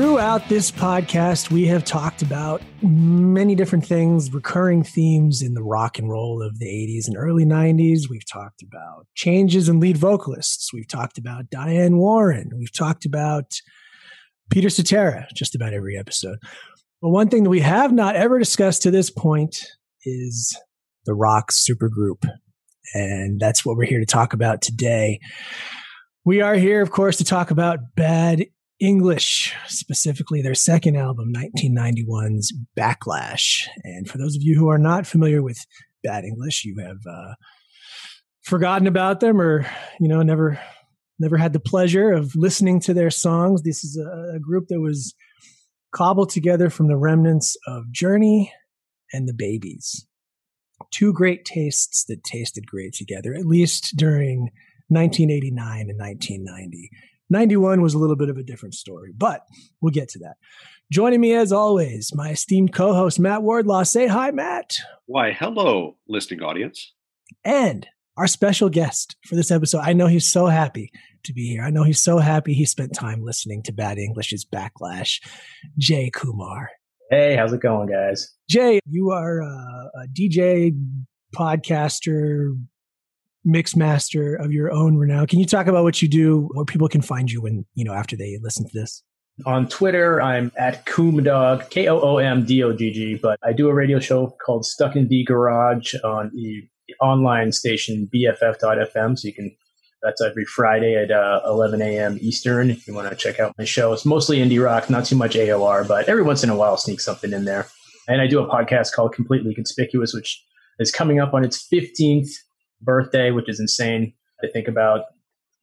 Throughout this podcast, we have talked about many different things, recurring themes in the rock and roll of the 80s and early 90s. We've talked about changes in lead vocalists. We've talked about Diane Warren. We've talked about Peter Cetera just about every episode. But one thing that we have not ever discussed to this point is the rock supergroup. And that's what we're here to talk about today. We are here, of course, to talk about Bad English, specifically their second album, 1991's Backlash. And for those of you who are not familiar with Bad English, you have uh, forgotten about them or, you know, never never had the pleasure of listening to their songs. This is a, a group that was cobbled together from the remnants of Journey and the Babys. Two great tastes that tasted great together, at least during 1989 and 1990. 91 was a little bit of a different story, but we'll get to that. Joining me as always, my esteemed co host, Matt Wardlaw. Say hi, Matt. Why, hello, listening audience. And our special guest for this episode. I know he's so happy to be here. I know he's so happy he spent time listening to Bad English's Backlash. Jay Kumar. Hey, how's it going, guys? Jay, you are a, a DJ, podcaster, mix master of your own renown. Can you talk about what you do, where people can find you when, you know, after they listen to this? On Twitter, I'm at Koomdog, K O O M D O G G, but I do a radio show called Stuck in the Garage on the online station BFF.FM. So you can, that's every Friday at uh, 11 a.m. Eastern if you want to check out my show. It's mostly indie rock, not too much AOR, but every once in a while I'll sneak something in there. And I do a podcast called Completely Conspicuous, which is coming up on its 15th birthday, which is insane to think about.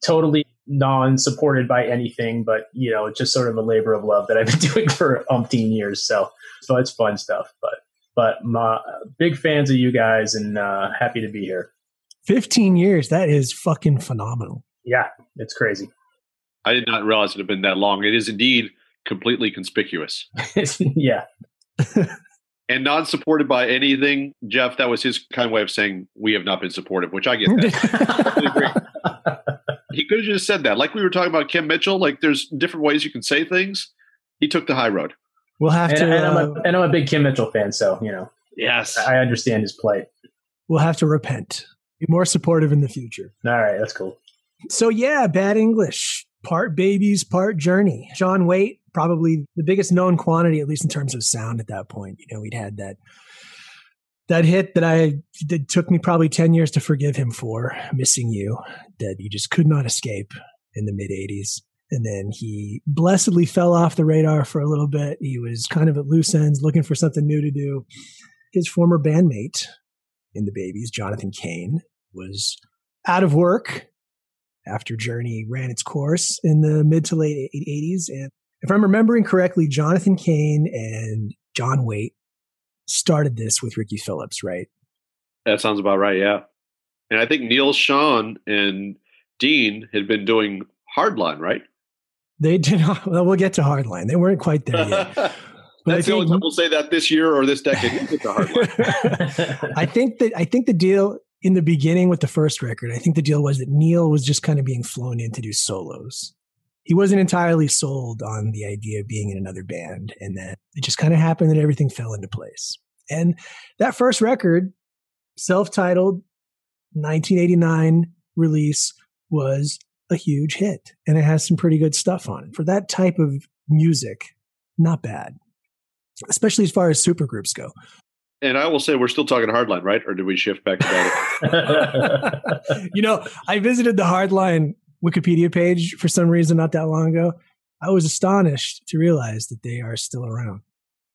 Totally non supported by anything, but you know, it's just sort of a labor of love that I've been doing for umpteen years. So, so it's fun stuff. But but my big fans of you guys and uh, happy to be here. 15 years. That is fucking phenomenal. Yeah, it's crazy. I did not realize it had been that long. It is indeed completely conspicuous. yeah. and not supported by anything. Jeff, that was his kind of way of saying we have not been supportive, which I get that. he could have just said that. Like we were talking about Kim Mitchell, like there's different ways you can say things. He took the high road. We'll have and, to. And, I'm a, uh, and I'm a big Kim Mitchell fan, so, you know. Yes. I understand his plight. We'll have to repent. Be more supportive in the future. All right, that's cool. So, yeah, bad English. Part Babys, part Journey. John Waite, probably the biggest known quantity, at least in terms of sound at that point. You know, we'd had that that hit that I that took me probably 10 years to forgive him for, missing you, that you just could not escape in the mid 80s. And then he blessedly fell off the radar for a little bit. He was kind of at loose ends, looking for something new to do. His former bandmate in the Babys, Jonathan Cain, was out of work after Journey ran its course in the mid to late 80s. And if I'm remembering correctly, Jonathan Cain and John Waite started this with Ricky Phillips, right? That sounds about right, yeah. And I think Neal Schon and Deen had been doing Hardline, right? They did not. Well, we'll get to Hardline. They weren't quite there yet. That's the only time we'll say that this year or this decade. I think that I think the deal in the beginning with the first record, I think the deal was that Neal was just kind of being flown in to do solos. He wasn't entirely sold on the idea of being in another band, and then it just kind of happened that everything fell into place. And that first record, self-titled, 1989 release, was a huge hit, and it has some pretty good stuff on it for that type of music. Not bad, especially as far as supergroups go. And I will say we're still talking hardline, right? Or did we shift back to that? you know, I visited the hardline Wikipedia page for some reason not that long ago. I was astonished to realize that they are still around.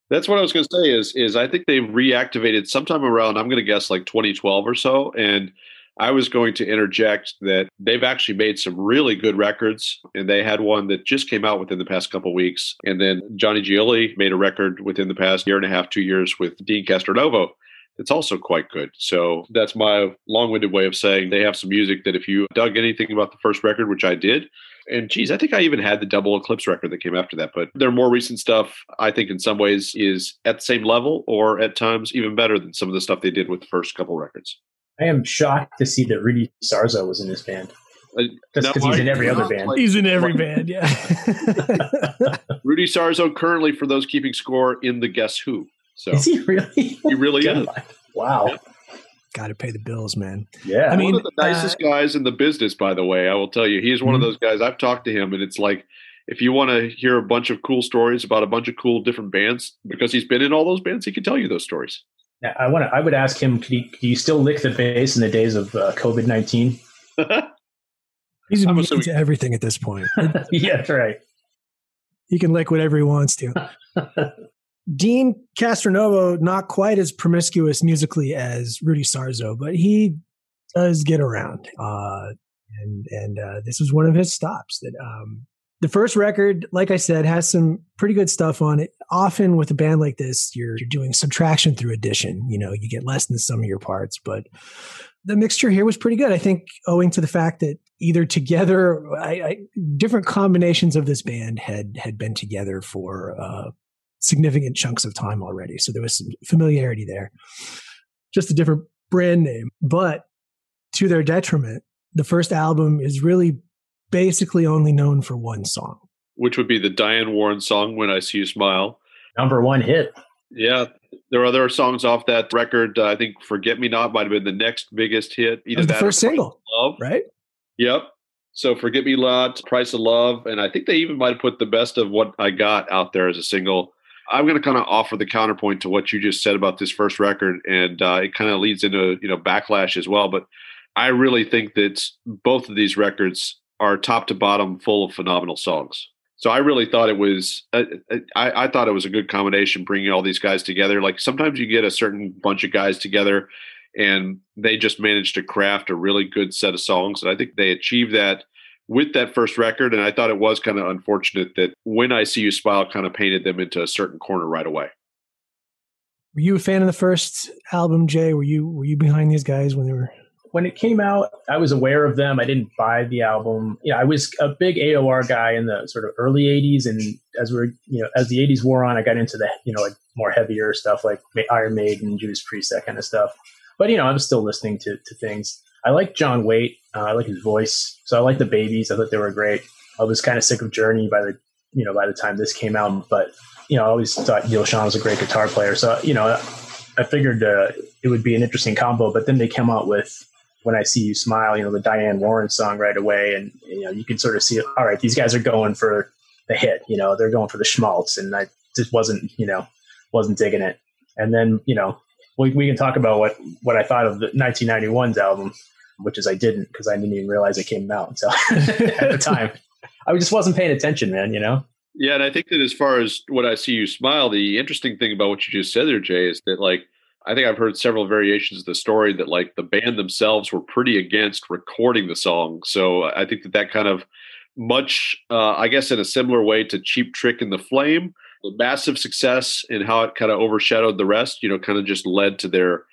That's what I was going to say. Is is I think they reactivated sometime around. I'm going to guess like 2012 or so, and I was going to interject that they've actually made some really good records, and they had one that just came out within the past couple weeks. And then Johnny Gioeli made a record within the past year and a half, two years with Deen Castronovo. It's also quite good. So that's my long-winded way of saying they have some music that if you dug anything about the first record, which I did, and geez, I think I even had the Double Eclipse record that came after that. But their more recent stuff, I think, in some ways, is at the same level, or at times even better than some of the stuff they did with the first couple records. I am shocked to see that Rudy Sarzo was in this band. Uh, Just because he's in every other band. He's in every band, yeah. Rudy Sarzo currently, for those keeping score, in the Guess Who. So is he really? He really is. Wow. Yeah. Got to pay the bills, man. Yeah. I mean, one of the nicest uh, guys in the business, by the way. I will tell you, he's one Mhm. of those guys. I've talked to him, and it's like if you want to hear a bunch of cool stories about a bunch of cool different bands, because he's been in all those bands, he can tell you those stories. Now, I want to. I would ask him. Could he, could he still lick the bass in the days of uh, COVID nineteen? He's I'm immune assuming- to everything at this point. yeah, that's right. he can lick whatever he wants to. Deen Castronovo, not quite as promiscuous musically as Rudy Sarzo, but he does get around. Uh, and and uh, this was one of his stops. That um, the first record, like I said, has some pretty good stuff on it. Often with a band like this, you're, you're doing subtraction through addition. You know, you get less than some of your parts, but the mixture here was pretty good. I think owing to the fact that either together, I, I, different combinations of this band had had been together for uh, significant chunks of time already, so there was some familiarity there. Just a different brand name, but to their detriment, the first album is really basically only known for one song. Which would be the Diane Warren song "When I See You Smile." Number one hit. Yeah, there are other songs off that record. Uh, I think "Forget Me Not" might have been the next biggest hit. It was the that or first single, of Love. right? Yep. So "Forget Me Not," "Price of Love," and I think they even might have put the best of what I got out there as a single. I'm going to kind of offer the counterpoint to what you just said about this first record, and uh, it kind of leads into you know backlash as well. But I really think that both of these records are top to bottom full of phenomenal songs. So I really thought it was, uh, I, I thought it was a good combination bringing all these guys together. Like sometimes you get a certain bunch of guys together and they just managed to craft a really good set of songs. And I think they achieved that with that first record. And I thought it was kind of unfortunate that when I See You Smile kind of painted them into a certain corner right away. Were you a fan of the first album, Jay? Were you were you behind these guys when they were? When it came out, I was aware of them. I didn't buy the album. Yeah, I was a big AOR guy in the sort of early '80s, and as we are you know, as the '80s wore on, I got into the you know like more heavier stuff like Iron Maiden, Judas Priest, that kind of stuff. But you know, I'm still listening to to things. I like John Waite. Uh, I like his voice. So I like the Babys. I thought they were great. I was kind of sick of Journey by the you know by the time this came out, but you know, I always thought Neal Schon was a great guitar player. So you know, I figured uh, it would be an interesting combo. But then they came out with "When I See You Smile," you know, the Diane Warren song right away, and you know, you can sort of see, all right, these guys are going for the hit. You know, they're going for the schmaltz, and I just wasn't, you know, wasn't digging it. And then you know, we, we can talk about what what I thought of the 1991's album, which is I didn't because I didn't even realize it came out until at the time. I just wasn't paying attention, man. You know. Yeah, and I think that as far as what I see you smile, the interesting thing about what you just said there, Jay, is that like I think I've heard several variations of the story that like the band themselves were pretty against recording the song. So I think that that kind of much, uh, I guess, in a similar way to Cheap Trick in the Flame, the massive success and how it kind of overshadowed the rest, you know, kind of just led to their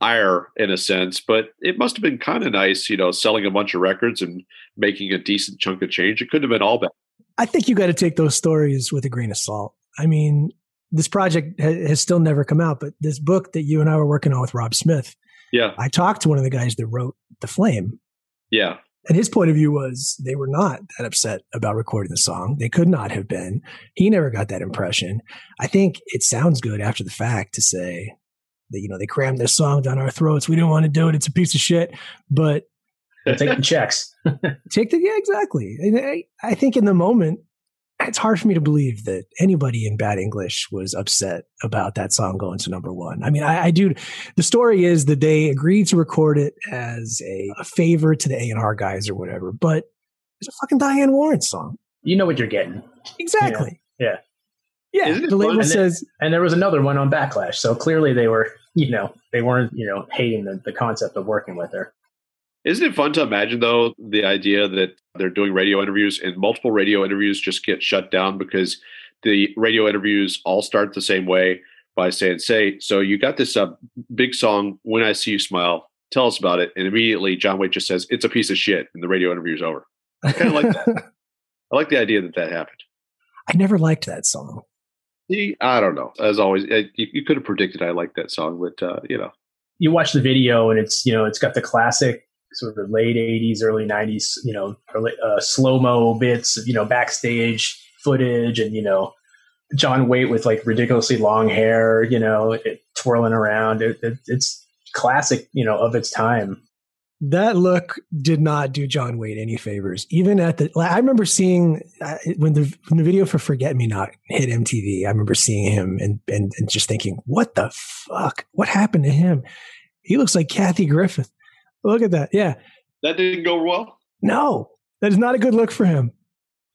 ire in a sense. But it must have been kind of nice, you know, selling a bunch of records and making a decent chunk of change. It couldn't have been all bad. I think you got to take those stories with a grain of salt. I mean, this project ha- has still never come out, but this book that you and I were working on with Rob Smith, Yeah. I talked to one of the guys that wrote The Flame, Yeah. and his point of view was they were not that upset about recording the song. They could not have been. He never got that impression. I think it sounds good after the fact to say that, you know, they crammed this song down our throats. We didn't want to do it. It's a piece of shit. But take the checks. take the yeah exactly and I, I think in the moment it's hard for me to believe that anybody in bad english was upset about that song going to number one i mean i, I do the story is that they agreed to record it as a, a favor to the a&r guys or whatever but it's a fucking diane warren song You know what you're getting. exactly Yeah. yeah Isn't it the label fun? says And there was another one on Backlash. So clearly they were, you know, they weren't, you know, hating the, the concept of working with her. Isn't it fun to imagine though the idea that they're doing radio interviews and multiple radio interviews just get shut down because the radio interviews all start the same way by saying, "Say, so you got this uh, big song, When I See You Smile. Tell us about it." And immediately John Waite just says, "It's a piece of shit," and the radio interview is over. I kind of like that. I like the idea that that happened. i never liked that song See, I don't know. As always, uh, you, you could have predicted I liked that song, but uh, you know, You watch the video and it's, you know, it's got the classic sort of late 80s, early 90s, you know, uh, slow mo bits, you know, backstage footage and, you know, John Waite with like ridiculously long hair, you know, it, twirling around. It, it, it's classic, you know, of its time. That look did not do John Waite any favors. Even at the, I remember seeing uh, when the when the video for "Forget Me Not" hit MTV. I remember seeing him and and, and just thinking, "What the fuck? What happened to him? He looks like Kathy Griffith. Look at that. Yeah, that didn't go well. No, that is not a good look for him.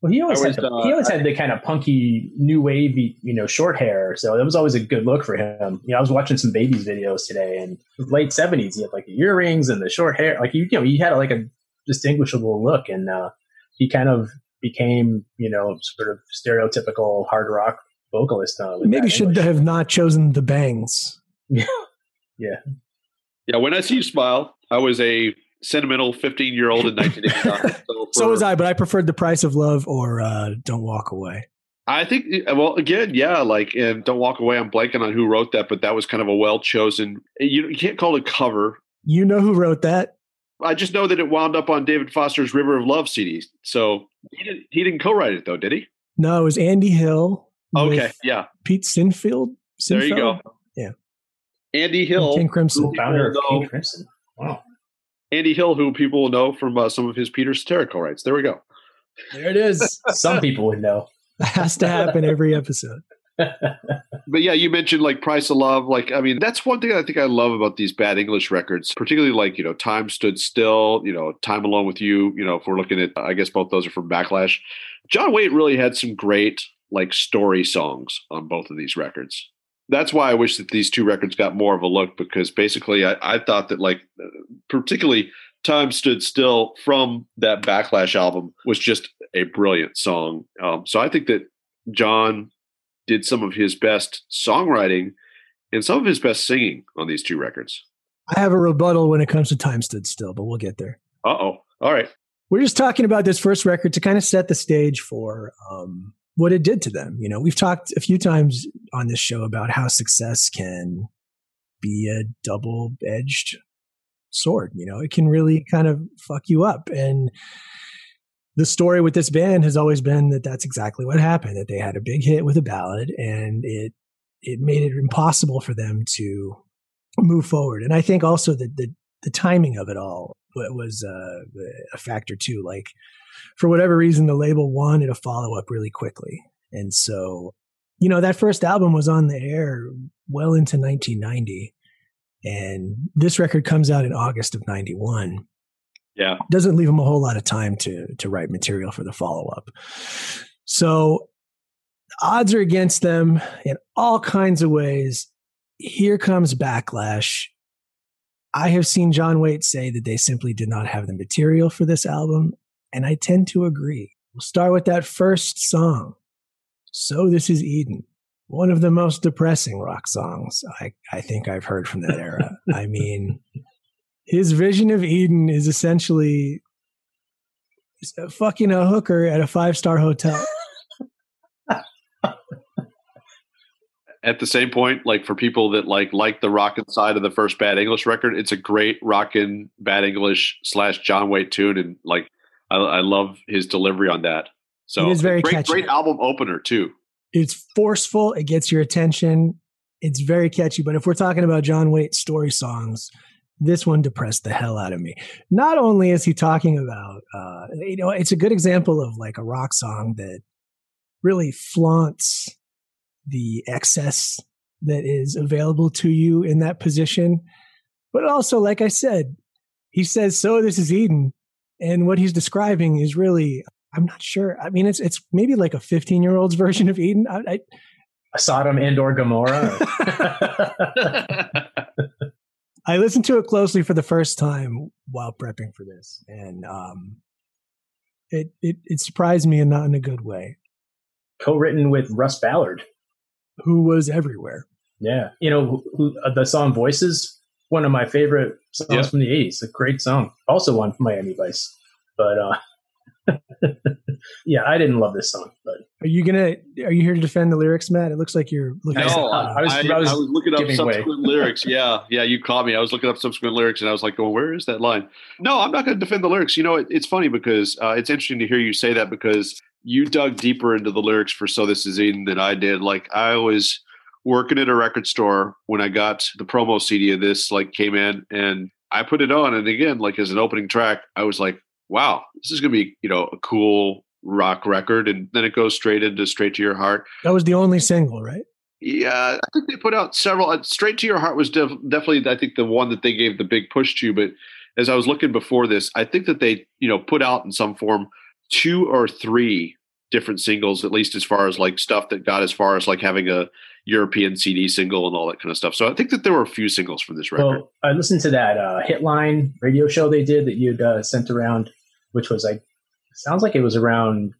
Well, he always was, had the, uh, he always had the kind of punky new wavy, you know, short hair. So that was always a good look for him. You know, I was watching some Babys videos today, and late seventies, he had like the earrings and the short hair. Like you, you know, he had like a distinguishable look, and uh, he kind of became, you know, sort of stereotypical hard rock vocalist. Uh, Maybe should English. have not chosen the bangs. yeah, yeah, yeah. When I see you smile, I was a sentimental 15 year old in 1989. So, so, was I, but I preferred The Price of Love or uh, Don't Walk Away. I think, well, again, yeah, like, and Don't Walk Away, I'm blanking on who wrote that, but that was kind of a well chosen, you, you can't call it cover. You know who wrote that? I just know that it wound up on David Foster's River of Love CD. So he didn't, he didn't co-write it though, did he? No, it was Andy Hill. Okay, yeah. Pete Sinfield. Sinfield? There you go. Yeah. Andy Hill, King Crimson, founder of King Crimson. Wow. Andy Hill, who people will know from uh, some of his Peter Cetera co-writes. There we go. There it is. some people would know. That has to happen every episode. but yeah, you mentioned like Price of Love. Like, I mean, that's one thing I think I love about these bad English records, particularly like, you know, Time Stood Still, you know, Time Alone with You. You know, if we're looking at, I guess both those are from Backlash. John Waite really had some great like story songs on both of these records that's why I wish that these two records got more of a look because basically I, I thought that like particularly Time Stood Still from that Backlash album was just a brilliant song. Um, so I think that John did some of his best songwriting and some of his best singing on these two records. I have a rebuttal when it comes to Time Stood Still, but we'll get there. Uh oh. All right. We're just talking about this first record to kind of set the stage for um, what it did to them. You know, we've talked a few times on this show about how success can be a double edged sword. You know, it can really kind of fuck you up. And the story with this band has always been that that's exactly what happened, that they had a big hit with a ballad and it, it made it impossible for them to move forward. And I think also that the, the timing of it all was uh, a factor too. Like, for whatever reason, the label wanted a follow up really quickly. And so, you know, that first album was on the air well into 1990. And this record comes out in August of 91. Yeah. Doesn't leave them a whole lot of time to, to write material for the follow up. So, odds are against them in all kinds of ways. Here comes backlash. I have seen John Waite say that they simply did not have the material for this album. And I tend to agree. We'll start with that first song. So This Is Eden. One of the most depressing rock songs I, I think I've heard from that era. I mean, his vision of Eden is essentially fucking a hooker at a five star hotel. At the same point, like for people that like like the rockin' side of the first Bad English record, it's a great rockin' Bad English slash John Waite tune, and like I, I love his delivery on that. So it is very great, catchy. great album opener too. It's forceful. It gets your attention. It's very catchy. But if we're talking about John Waite story songs, this one depressed the hell out of me. Not only is he talking about, uh, you know, it's a good example of like a rock song that really flaunts the excess that is available to you in that position. But also, like I said, he says, So this is Eden. And what he's describing is really, I'm not sure. I mean, it's it's maybe like a 15 year old's version of Eden. I, I, Sodom and or Gomorrah. I listened to it closely for the first time while prepping for this, and um, it, it it surprised me and not in a good way. Co-written with Russ Ballard, who was everywhere. Yeah, you know who, who, uh, the song "Voices" one of my favorite songs from the 80s. A great song. Also one on Miami Vice. But uh yeah, I didn't love this song, but are you gonna are you here to defend the lyrics, Matt? It looks like you're looking. No, I, I, was, I, I, was, I was looking up subsequent away. lyrics. Yeah, yeah, you caught me. I was looking up subsequent lyrics, and I was like, "Going, where is that line?" No, I'm not going to defend the lyrics. You know, it, it's funny because uh, it's interesting to hear you say that because you dug deeper into the lyrics for "So This Is Eden" than I did. Like I was working at a record store when I got the promo CD of this. Like came in and I put it on, and again, like as an opening track, I was like, "Wow, this is going to be you know a cool." rock record and then it goes straight into straight to your heart that was the only single right yeah i think they put out several uh, straight to your heart was def- definitely i think the one that they gave the big push to but as i was looking before this i think that they you know put out in some form two or three different singles at least as far as like stuff that got as far as like having a european cd single and all that kind of stuff so i think that there were a few singles from this record well, i listened to that uh, hitline radio show they did that you'd uh, sent around which was like sounds like it was around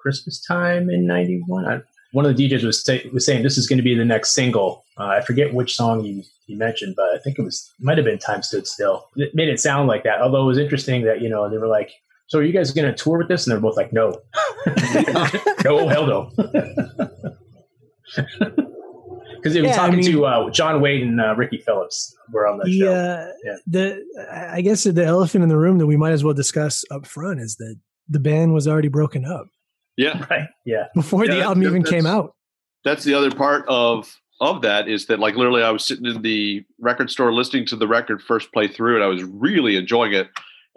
Christmas time in '91. One of the DJs was was saying this is going to be the next single. Uh, I forget which song he, he mentioned, but I think it was might have been "Time Stood Still." It made it sound like that. Although it was interesting that you know they were like, "So are you guys going to tour with this?" And they're both like, "No, no, hell no." because he was yeah, talking I mean, to uh, John Waite and uh, Ricky Phillips were on the show. Uh, yeah. The I guess the elephant in the room that we might as well discuss up front is that the band was already broken up. Yeah. Right. Yeah. Before yeah, the album even came out. That's the other part of of that is that like literally I was sitting in the record store listening to the record first play through and I was really enjoying it.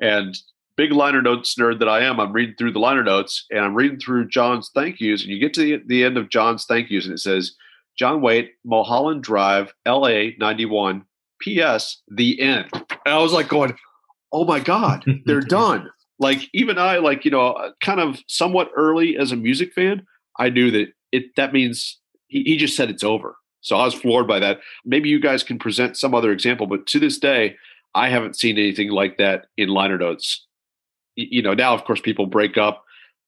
And big liner notes nerd that I am, I'm reading through the liner notes and I'm reading through John's thank yous. And you get to the, the end of John's thank yous and it says, John Waite, Mulholland Drive, LA 91, PS, the end. And I was like going, oh my God, they're done like even I, like you know, kind of somewhat early as a music fan, I knew that it that means he, he just said it's over. So I was floored by that. Maybe you guys can present some other example, but to this day, I haven't seen anything like that in liner notes. You know, now of course people break up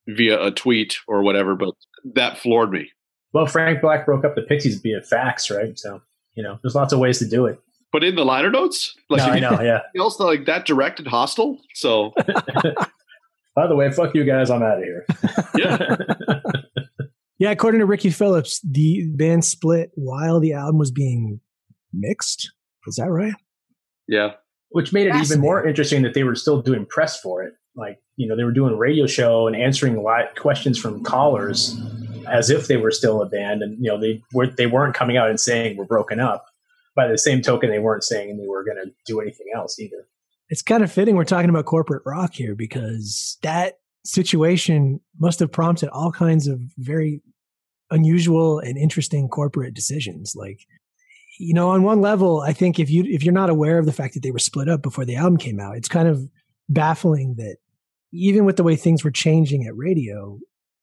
via a tweet or whatever, but that floored me. Well, Frank Black broke up the Pixies via fax, right? So you know, there's lots of ways to do it. But in the liner notes, like no, I know, yeah. Else like that directed hostile. So, by the way, fuck you guys, I'm out of here. Yeah. yeah, according to Ricky Phillips, the band split while the album was being mixed. Is that right? Yeah. Which made it even more interesting that they were still doing press for it. Like, you know, they were doing radio show and answering live questions from callers as if they were still a band, and you know, they were they weren't coming out and saying we're broken up by the same token, they weren't saying they were going to do anything else either. It's kind of fitting we're talking about corporate rock here because that situation must have prompted all kinds of very unusual and interesting corporate decisions. Like, you know, on one level, I think if you if you're not aware of the fact that they were split up before the album came out, it's kind of baffling that even with the way things were changing at radio,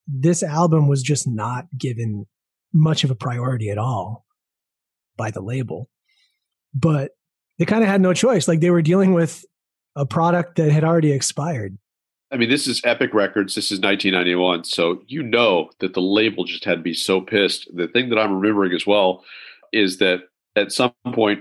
this album was just not given much of a priority at all by the label but they kind of had no choice. Like they were dealing with a product that had already expired. I mean, this is Epic Records. This is 1991. So you know that the label just had to be so pissed. The thing that I'm remembering as well is that at some point,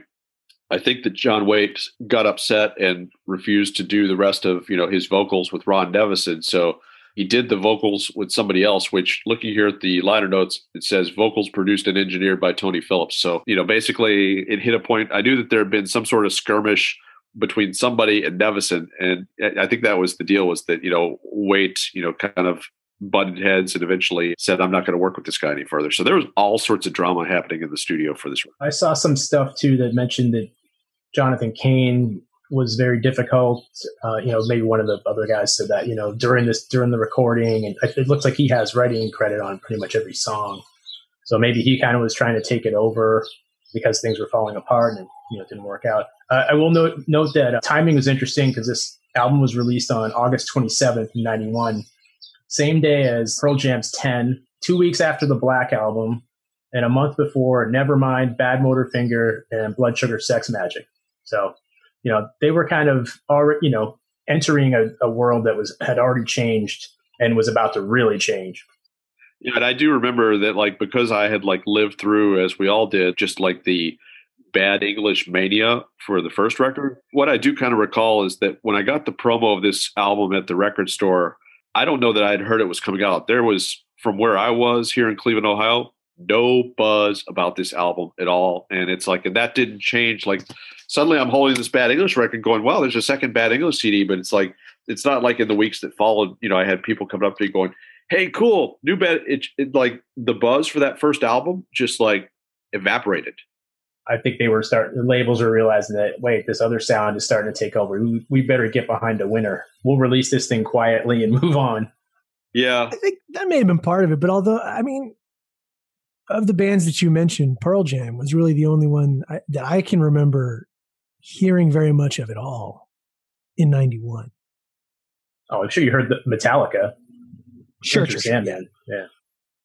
I think that John Waite got upset and refused to do the rest of you know his vocals with Ron Nevison. So he did the vocals with somebody else, which looking here at the liner notes, it says vocals produced and engineered by Tony Phillips. So, you know, basically it hit a point. I knew that there had been some sort of skirmish between somebody and Nevison. And I think that was the deal was that, you know, Waite, you know, kind of butted heads and eventually said, I'm not going to work with this guy any further. So there was all sorts of drama happening in the studio for this. I saw some stuff too that mentioned that Jonathan Cain was very difficult. Uh, you know, maybe one of the other guys said that, you know, during this, during the recording, and it looks like he has writing credit on pretty much every song. So maybe he kind of was trying to take it over because things were falling apart and, you know, it didn't work out. Uh, I will note, note that uh, timing was interesting because this album was released on August 27th, 91, same day as Pearl Jam's 10, two weeks after the Black album, and a month before Nevermind, Badmotorfinger, and Blood Sugar Sex Magik. So you know, they were kind of already, you know, entering a, a world that was had already changed and was about to really change. Yeah, and I do remember that, like, because I had like lived through, as we all did, just like the bad English mania for the first record. What I do kind of recall is that when I got the promo of this album at the record store, I don't know that I had heard it was coming out. There was from where I was here in Cleveland, Ohio, no buzz about this album at all. And it's like, and that didn't change. Like suddenly I'm holding this bad English record going, wow, there's a second bad English CD, but it's like, it's not like in the weeks that followed, you know, I had people coming up to me going, Hey, cool. New bad. It, it like the buzz for that first album just like evaporated. I think they were starting, the labels were realizing that, wait, this other sound is starting to take over. We, we better get behind a winner. We'll release this thing quietly and move on. Yeah. I think that may have been part of it. But although, I mean, of the bands that you mentioned, Pearl Jam was really the only one I, that I can remember hearing very much of it all in 91. Oh, I'm sure you heard the Metallica. Sure, sure, Jam, man. Yeah.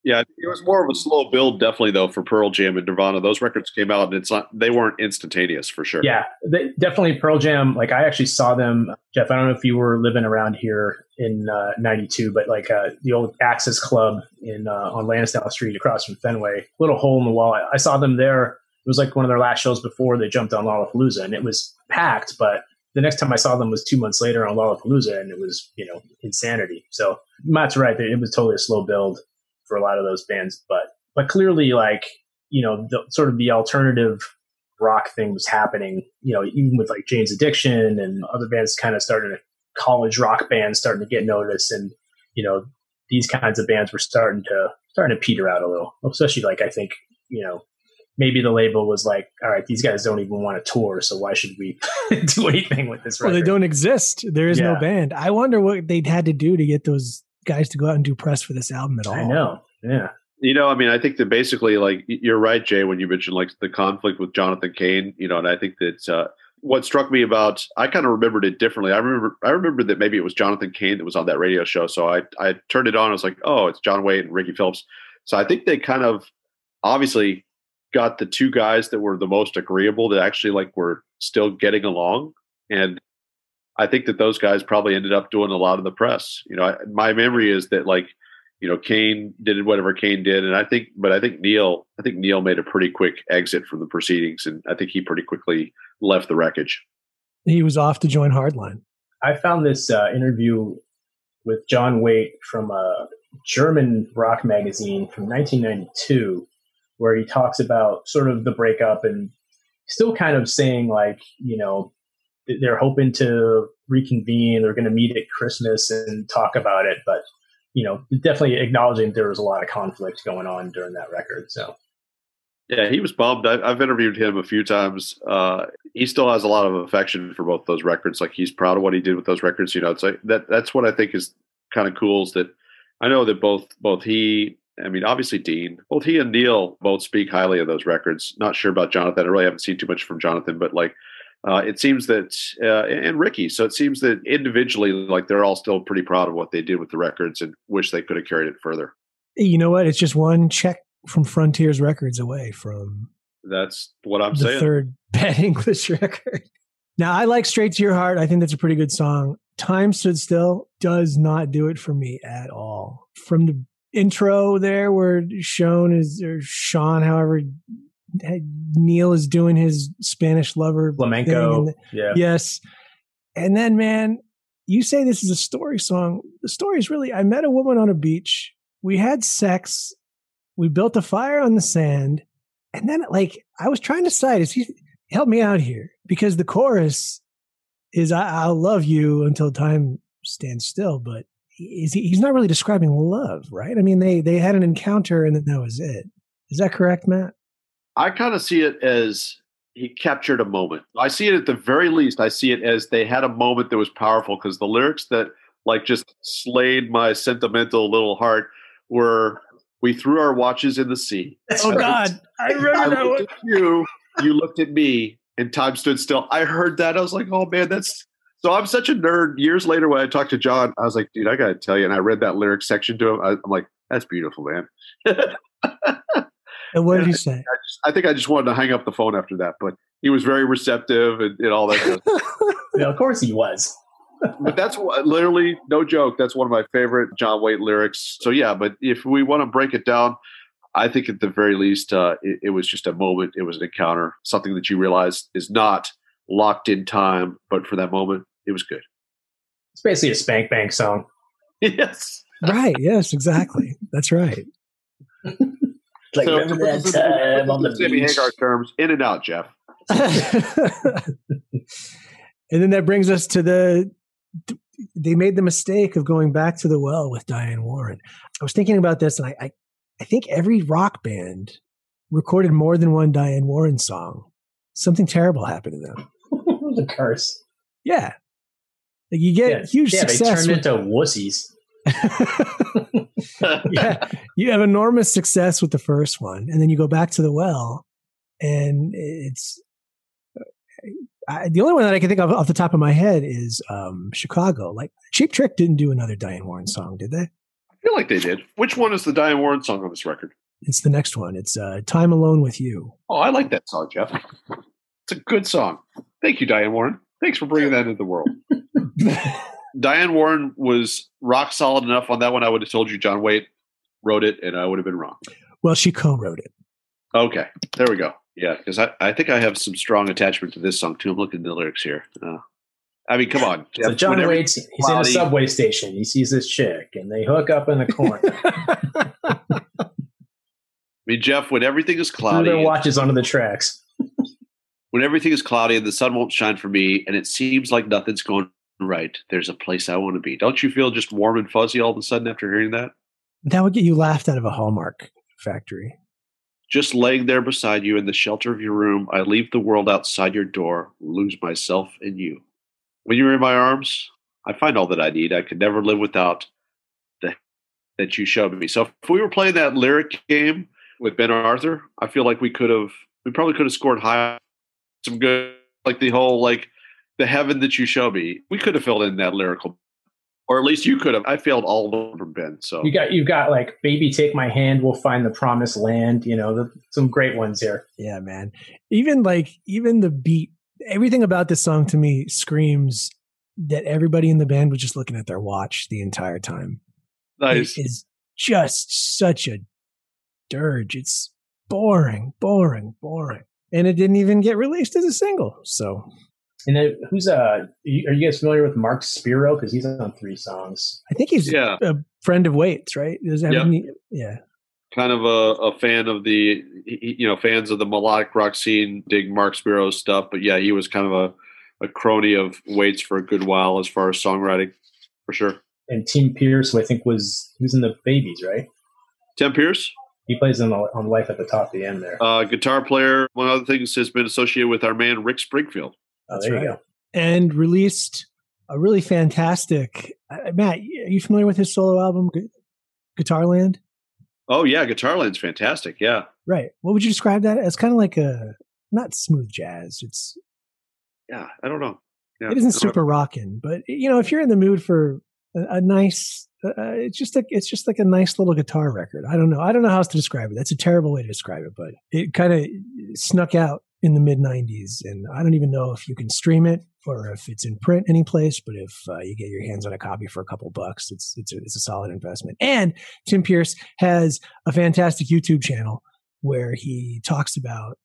Yeah, it was more of a slow build, definitely though for Pearl Jam and Nirvana. Those records came out, and it's not they weren't instantaneous for sure. Yeah, they, definitely Pearl Jam. Like I actually saw them, Jeff. I don't know if you were living around here in '92, uh, but like uh, the old Axis Club in uh, on Lansdowne Street across from Fenway, little hole in the wall. I, I, saw them there. It was like one of their last shows before they jumped on Lollapalooza, and it was packed. But the next time I saw them was two months later on Lollapalooza, and it was you know insanity. So Matt's right; it was totally a slow build for a lot of those bands, but but clearly, like you know, the, sort of the alternative rock thing was happening. You know, even with like Jane's Addiction and other bands, kind of starting to college rock bands starting to get noticed, and you know, these kinds of bands were starting to starting to peter out a little. Especially like I think you know maybe the label was like, all right, these guys don't even want to tour, so why should we do anything with this record? Well, they don't exist. There is yeah. no band. I wonder what they'd had to do to get those guys to go out and do press for this album at all. I know. Yeah. You know, I mean, I think that basically, like, you're right, Jay, when you mentioned like the conflict with Jonathan Cain. You know, and I think that uh, what struck me about I kind of remembered it differently. I remember I remember that maybe it was Jonathan Cain that was on that radio show. So I I turned it on. I was like, oh, it's John Waite and Ricky Phillips. So I think they kind of obviously got the two guys that were the most agreeable that actually like were still getting along and I think that those guys probably ended up doing a lot of the press. You know, I, my memory is that like, you know, Cain did whatever Cain did, and I think, but I think Neal, I think Neal made a pretty quick exit from the proceedings, and I think he pretty quickly left the wreckage. He was off to join Hardline. I found this uh, interview with John Waite from a German rock magazine from 1992, where he talks about sort of the breakup and still kind of saying like, you know, they're hoping to reconvene. They're going to meet at Christmas and talk about it, but you know, definitely acknowledging there was a lot of conflict going on during that record. So, yeah, he was bummed. I, have interviewed him a few times. Uh, he still has a lot of affection for both those records. Like he's proud of what he did with those records. You know, it's like that. That's what I think is kind of cool. Is that I know that both both he. I mean, obviously Deen, both he and Neal both speak highly of those records. Not sure about Jonathan. I really haven't seen too much from Jonathan, but like uh, it seems that uh, and Ricky. So it seems that individually, like they're all still pretty proud of what they did with the records and wish they could have carried it further. You know what? It's just one check from Frontiers Records away from. That's what I'm the saying. Third bad English record. Now I like "Straight to Your Heart." I think that's a pretty good song. "Time Stood Still" does not do it for me at all. From the intro there, where Sean is or Sean, however Neal is doing his Spanish lover flamenco. The, yeah. Yes. And then, man, you say this is a story song. The story is really I met a woman on a beach. We had sex. We built a fire on the sand. And then, like, I was trying to decide, is he help me out here? Because the chorus is I, will love you until time stands still. But is he, he's not really describing love, right? I mean, they, they had an encounter and then that was it. Is that correct, Matt? I kind of see it as he captured a moment. I see it at the very least. I see it as they had a moment that was powerful because the lyrics that like just slayed my sentimental little heart were we threw our watches in the sea. Oh God, I remember I that one. you, you looked at me, and time stood still. I heard that. I was like, oh man, that's so. I'm such a nerd. Years later, when I talked to John, I was like, dude, I got to tell you. And I read that lyric section to him. I, I'm like, that's beautiful, man. And what did he say? I, just, I, think I just wanted to hang up the phone after that, but he was very receptive and, and all that. yeah, of course he was. but that's literally no joke. That's one of my favorite John Waite lyrics. So yeah, but if we want to break it down, I think at the very least, uh, it, it was just a moment. It was an encounter, something that you realize is not locked in time, but for that moment, it was good. It's basically a spank bank song. Yes. Right. Yes, exactly. That's right. like So, remember that to time in on the Sammy beach? Hagar terms, in and out, Jeff. and then that brings us to the they made the mistake of going back to the well with Diane Warren. I was thinking about this and I I, I think every rock band recorded more than one Diane Warren song. Something terrible happened to them. the curse. Yeah. Like you get Yeah, huge yeah, they turned with- into wussies. yeah, you have enormous success with the first one, and then you go back to the well, and it's I, the only one that I can think of off the top of my head is um, Chicago. Like Cheap Trick didn't do another Diane Warren song, did they? I feel like they did. Which one is the Diane Warren song on this record? It's the next one. It's uh, "Time Alone with You." Oh, I like that song, Jeff. It's a good song. Thank you, Diane Warren. Thanks for bringing that into the world. Diane Warren was rock solid enough on that one. I would have told you John Waite wrote it, and I would have been wrong. Well, she co-wrote it. Okay, there we go. Yeah, because I, I think I have some strong attachment to this song too. I'm looking at the lyrics here. Uh, I mean, come on. So Jeff, John whenever- Waite's he's in a subway station. He sees this chick, and they hook up in a corner. I mean, Jeff, when everything is Threw cloudy, their watches onto the tracks. when everything is cloudy and the sun won't shine for me, and it seems like nothing's going right, there's a place I want to be. Don't you feel just warm and fuzzy all of a sudden after hearing that? that would get you laughed out of a Hallmark factory. Just laying there beside you in the shelter of your room, I leave the world outside your door, lose myself in you. When you're in my arms, I find all that I need. I could never live without the that you showed me. So if we were playing that lyric game with Ben Arthur, I feel like we could have we probably could have scored high some good like the whole like the heaven that you show me. We could have filled in that lyrical or at least you could have. I failed all of them from Ben. So You got you got like "Baby, Take My Hand, We'll Find the Promised Land." You know, the, some great ones here. Yeah, man. Even like even the beat, everything about this song to me screams that everybody in the band was just looking at their watch the entire time. nice. It is just such a dirge. It's boring, boring, boring. And it didn't even get released as a single. So And then who's uh? Are you, guys familiar with Mark Spiro? Because he's on three songs. I think he's Yeah. a friend of Waite's, right? Does that have Yep. any- yeah. kind of a, a fan of the you know fans of the melodic rock scene dig mark Spiro's stuff but yeah he was kind of a, a crony of Waite's for a good while as far as songwriting for sure And Tim Pierce, who I think was he was in the Babys, right? tim pierce He plays on the, on Life at the Top of the End there. uh, guitar player among other things has been associated with our man rick springfield oh, That's there right. you go. And released a really fantastic. Uh, Matt, are you familiar with his solo album, Gu- Guitarland? oh yeah guitarland's fantastic yeah Right. What would you describe that as? Kind of like a not smooth jazz. It's yeah i don't know yeah. it isn't super rocking, but you know, if you're in the mood for a, a nice, uh, it's just a, it's just like a nice little guitar record. I don't know. I don't know how else to describe it. That's a terrible way to describe it, but it kind of snuck out in the mid '90s, and I don't even know if you can stream it or if it's in print anyplace. But if uh, you get your hands on a copy for a couple bucks, it's it's a, it's a solid investment. And Tim Pierce has a fantastic YouTube channel where he talks about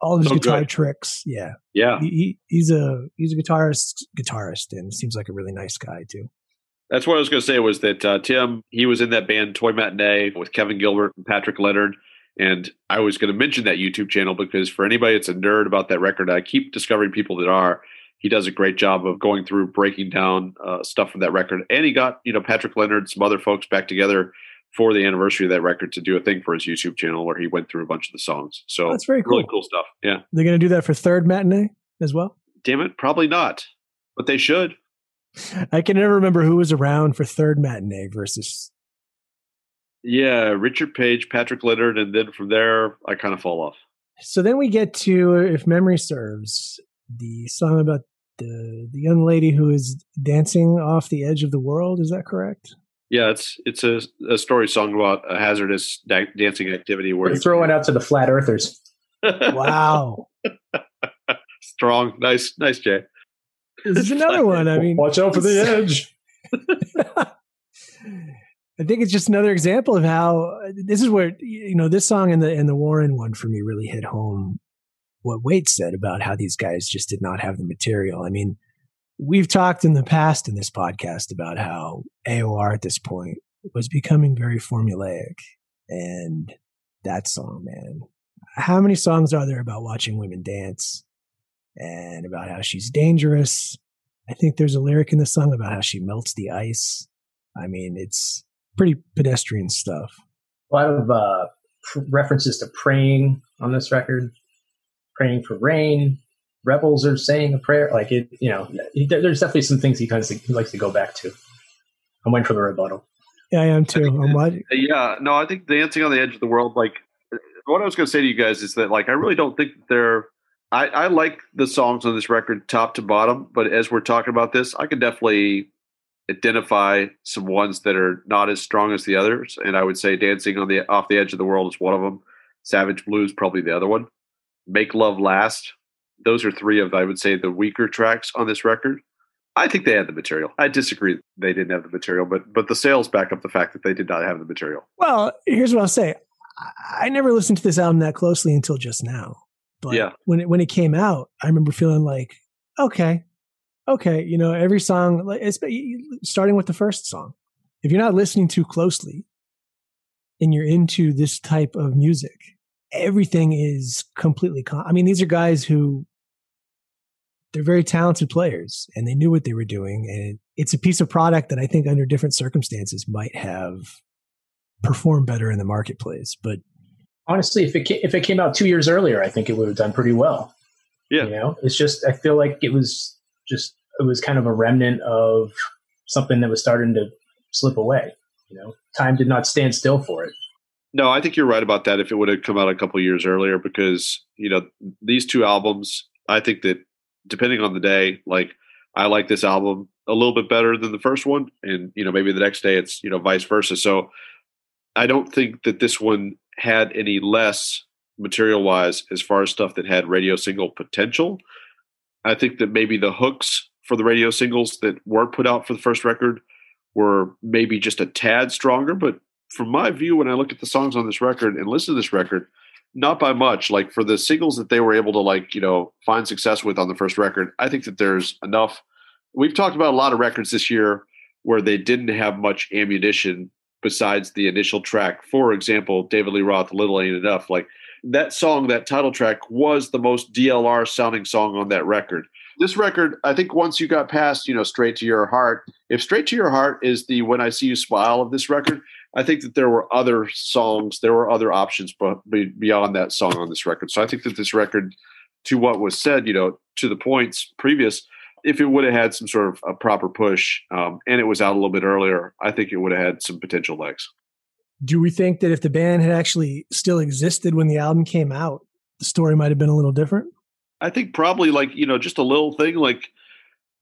all of his Oh, guitar good. tricks. Yeah, yeah he, he, he's a he's a guitarist guitarist and seems like a really nice guy too. That's what I was going to say was that uh, Tim, he was in that band Toy Matinee with Kevin Gilbert and Patrick Leonard. And I was going to mention that YouTube channel because for anybody that's a nerd about that record, I keep discovering people that are. He does a great job of going through breaking down uh, stuff from that record. And he got, you know, Patrick Leonard, some other folks back together for the anniversary of that record to do a thing for his YouTube channel where he went through a bunch of the songs. So That's very cool. really cool stuff. Yeah. They're going to do that for third matinee as well. Damn it. Probably not, but they should. I can never remember who was around for third matinee versus. Yeah. Richard Page, Patrick Leonard. And then from there, I kind of fall off. So then we get to, if memory serves, the song about the the young lady who is dancing off the edge of the world. Is that correct? Yeah, it's it's a, a story song about a hazardous da- dancing activity where We're throwing out to the flat earthers. Wow, strong, nice, nice, Jay. this is another one. I mean, watch out for the edge. I think it's just another example of how this is where you know this song and the and the Warren one for me really hit home what Waite said about how these guys just did not have the material. I mean, We've talked in the past in this podcast about how AOR at this point was becoming very formulaic. And that song, man. How many songs are there about watching women dance and about how she's dangerous? I think there's a lyric in the song about how she melts the ice. I mean, it's pretty pedestrian stuff. A lot of uh, references to praying on this record, praying for rain. Rebels are saying a prayer. Like it, you know, there's definitely some things he kind of he likes to go back to. I'm waiting for the rebuttal. Yeah, I am too. I'm what? Yeah, no, I think dancing on the edge of the world. Like, what I was going to say to you guys is that, like, I really don't think they're. I, I like the songs on this record top to bottom, but as we're talking about this, I can definitely identify some ones that are not as strong as the others. And I would say Dancing on the Off the Edge of the World is one of them. Savage Blues probably the other one. Make Love Last. Those are three of I would say the weaker tracks on this record. I think they had the material. I disagree they didn't have the material, but but the sales back up the fact that they did not have the material. Well, here's what I'll say. I never listened to this album that closely until just now. But yeah. when it when it came out, I remember feeling like, okay, okay, you know, every song, like starting with the first song, if you're not listening too closely and you're into this type of music, everything is completely. Con- I mean, these are guys who they're very talented players and they knew what they were doing, and it's a piece of product that I think under different circumstances might have performed better in the marketplace. But honestly, if it came, if it came out two years earlier, I think it would have done pretty well. Yeah, you know, it's just I feel like it was just it was kind of a remnant of something that was starting to slip away. You know, time did not stand still for it. No, I think you're right about that. If it would have come out a couple years earlier, because you know these two albums, I think that depending on the day, like I like this album a little bit better than the first one, and you know maybe the next day it's you know vice versa. So I don't think that this one had any less material wise as far as stuff that had radio single potential. I think that maybe the hooks for the radio singles that weren't put out for the first record were maybe just a tad stronger. But from my view, when I look at the songs on this record and listen to this record, not by much. Like for the singles that they were able to like, you know, find success with on the first record, I think that there's enough. We've talked about a lot of records this year where they didn't have much ammunition besides the initial track. For example, David Lee Roth, Little Ain't Enough. Like that song, that title track was the most DLR sounding song on that record this record, I think once you got past, you know, Straight to Your Heart, if Straight to Your Heart is the When I See You Smile of this record, I think that there were other songs, there were other options beyond that song on this record. So I think that this record, to what was said, you know, to the points previous, if it would have had some sort of a proper push um, and it was out a little bit earlier, I think it would have had some potential legs. Do we think that if the band had actually still existed when the album came out, the story might have been a little different? I think probably like you know just a little thing like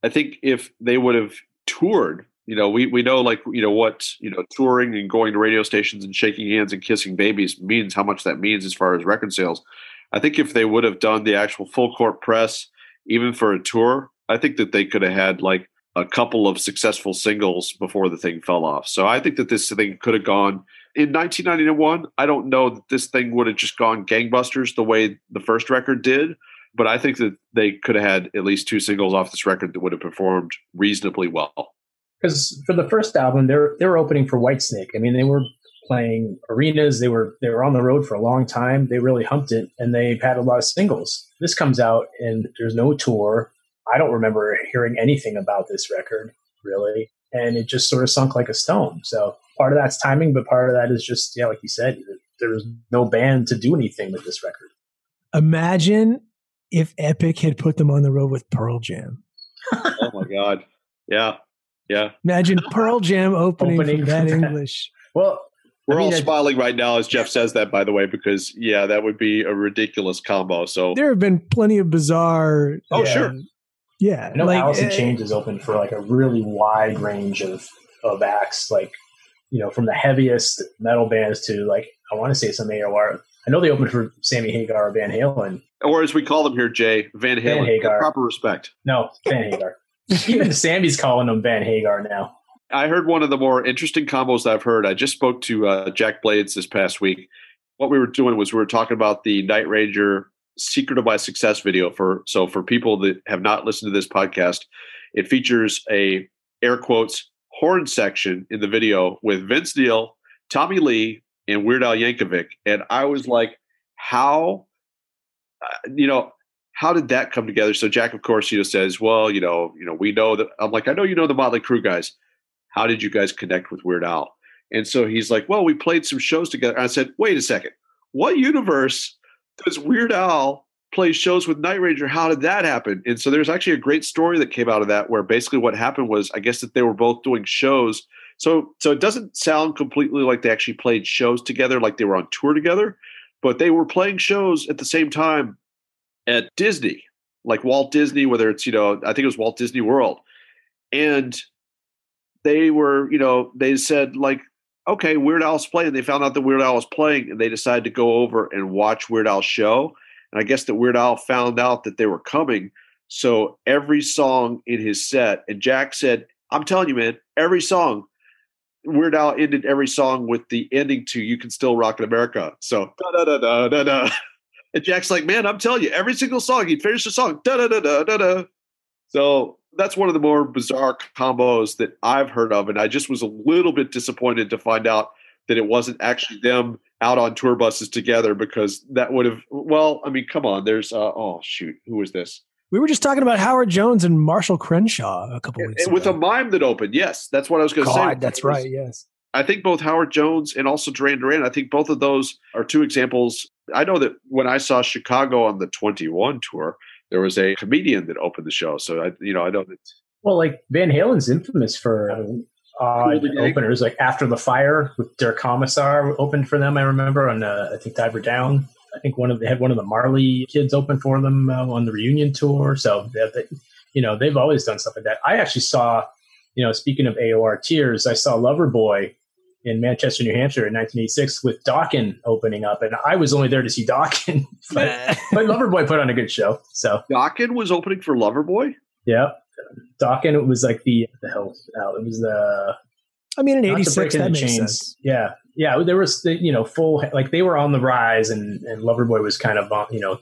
I think if they would have toured, you know, we we know like you know what you know touring and going to radio stations and shaking hands and kissing babies means how much that means as far as record sales. I think if they would have done the actual full court press, even for a tour, I think that they could have had like a couple of successful singles before the thing fell off. So I think that this thing could have gone in 1991. I don't know that this thing would have just gone gangbusters the way the first record did, but I think that they could have had at least two singles off this record that would have performed reasonably well. Because for the first album, they were they were opening for Whitesnake. I mean, they were playing arenas. They were they were on the road for a long time. They really humped it, and they've had a lot of singles. This comes out, and there's no tour. I don't remember hearing anything about this record really, and it just sort of sunk like a stone. So part of that's timing, but part of that is just yeah, like you said, there was no band to do anything with this record. Imagine if Epic had put them on the road with Pearl Jam. oh my God. Yeah. Yeah. Imagine Pearl Jam opening, opening from that English. Well, we're I mean, all smiling right now as Jeff says that, by the way, because yeah, that would be a ridiculous combo. So there have been plenty of bizarre. Oh, yeah, sure. Yeah. I know like, Alice in uh, Chains is open for like a really wide range of, of acts, like, you know, from the heaviest metal bands to like, I want to say some AOR I know they opened for Sammy Hagar or Van Halen. Or as we call them here, Jay, Van Halen. Van Hagar. Proper respect. No, Van Hagar. Even Sammy's calling them Van Hagar now. I heard one of the more interesting combos I've heard. I just spoke to uh, Jack Blades this past week. What we were doing was we were talking about the Night Ranger Secret of My Success video for so for people that have not listened to this podcast, It features a air quotes horn section in the video with Vince Neil, Tommy Lee, and Weird Al Yankovic, and I was like, how, uh, you know, how did that come together? So Jack, of course, you know, says, well, you know, you know, we know that. I'm like, I know you know the Motley Crue guys. How did you guys connect with Weird Al? And so he's like, well, we played some shows together. I said, wait a second, what universe does Weird Al play shows with Night Ranger? How did that happen? And so there's actually a great story that came out of that, where basically what happened was, I guess that they were both doing shows. So so it doesn't sound completely like they actually played shows together, like they were on tour together, but they were playing shows at the same time at Disney, like Walt Disney, whether it's, you know, I think it was Walt Disney World. And they were, you know, they said, like, okay, Weird Al's playing. They found out that Weird Al was playing and they decided to go over and watch Weird Al's show. And I guess that Weird Al found out that they were coming. So every song in his set, and Jack said, I'm telling you, man, every song, Weird Al ended every song with the ending to You Can Still Rock in America. So da da da da da. And Jack's like, man, I'm telling you, every single song, he'd finish the song, da da da da da da. So that's one of the more bizarre combos that I've heard of. And I just was a little bit disappointed to find out that it wasn't actually them out on tour buses together because that would have, well, I mean, come on. There's, uh, oh, shoot. Who was this? We were just talking about Howard Jones and Marshall Crenshaw a couple weeks ago. With a mime that opened. Yes. That's what I was going to say. That's right. Yes. I think both Howard Jones and also Duran Duran, I think both of those are two examples. I know that when I saw Chicago on the 21 tour, there was a comedian that opened the show. So I, you know, I know that. Well, like Van Halen's infamous for odd openers, like After the Fire with Der Kommissar opened for them. I remember on uh, I think Diver Down. I think one of they had one of the Marley kids open for them uh, on the reunion tour. So they, they, you know they've always done stuff like that. I actually saw, you know, speaking of AOR Tears, I saw Loverboy in Manchester, New Hampshire in 1986 with Dokken opening up. And I was only there to see Dokken, but, but Loverboy put on a good show. So Dokken was opening for Loverboy? Yeah. Dokken, it was like the, the hell, uh, it was the. I mean, in 86, that makes chains. sense. Yeah. Yeah. There was, the, you know, full, like they were on the rise and, and Loverboy was kind of, uh, you know,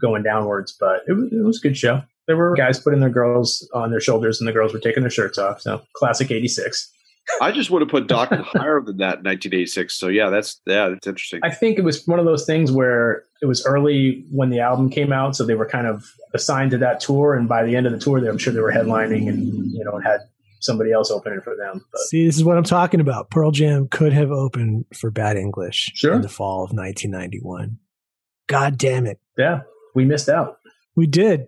going downwards, but it was, it was a good show. There were guys putting their girls on their shoulders and the girls were taking their shirts off. So classic 86. I just would have put Dokken higher than that in 1986. So yeah, that's yeah, that's interesting. I think it was one of those things where it was early when the album came out, so they were kind of assigned to that tour, and by the end of the tour, I'm sure they were headlining and you know had somebody else opening for them. But. See, this is what I'm talking about. Pearl Jam could have opened for Bad English sure. in the fall of 1991. God damn it! Yeah, we missed out. We did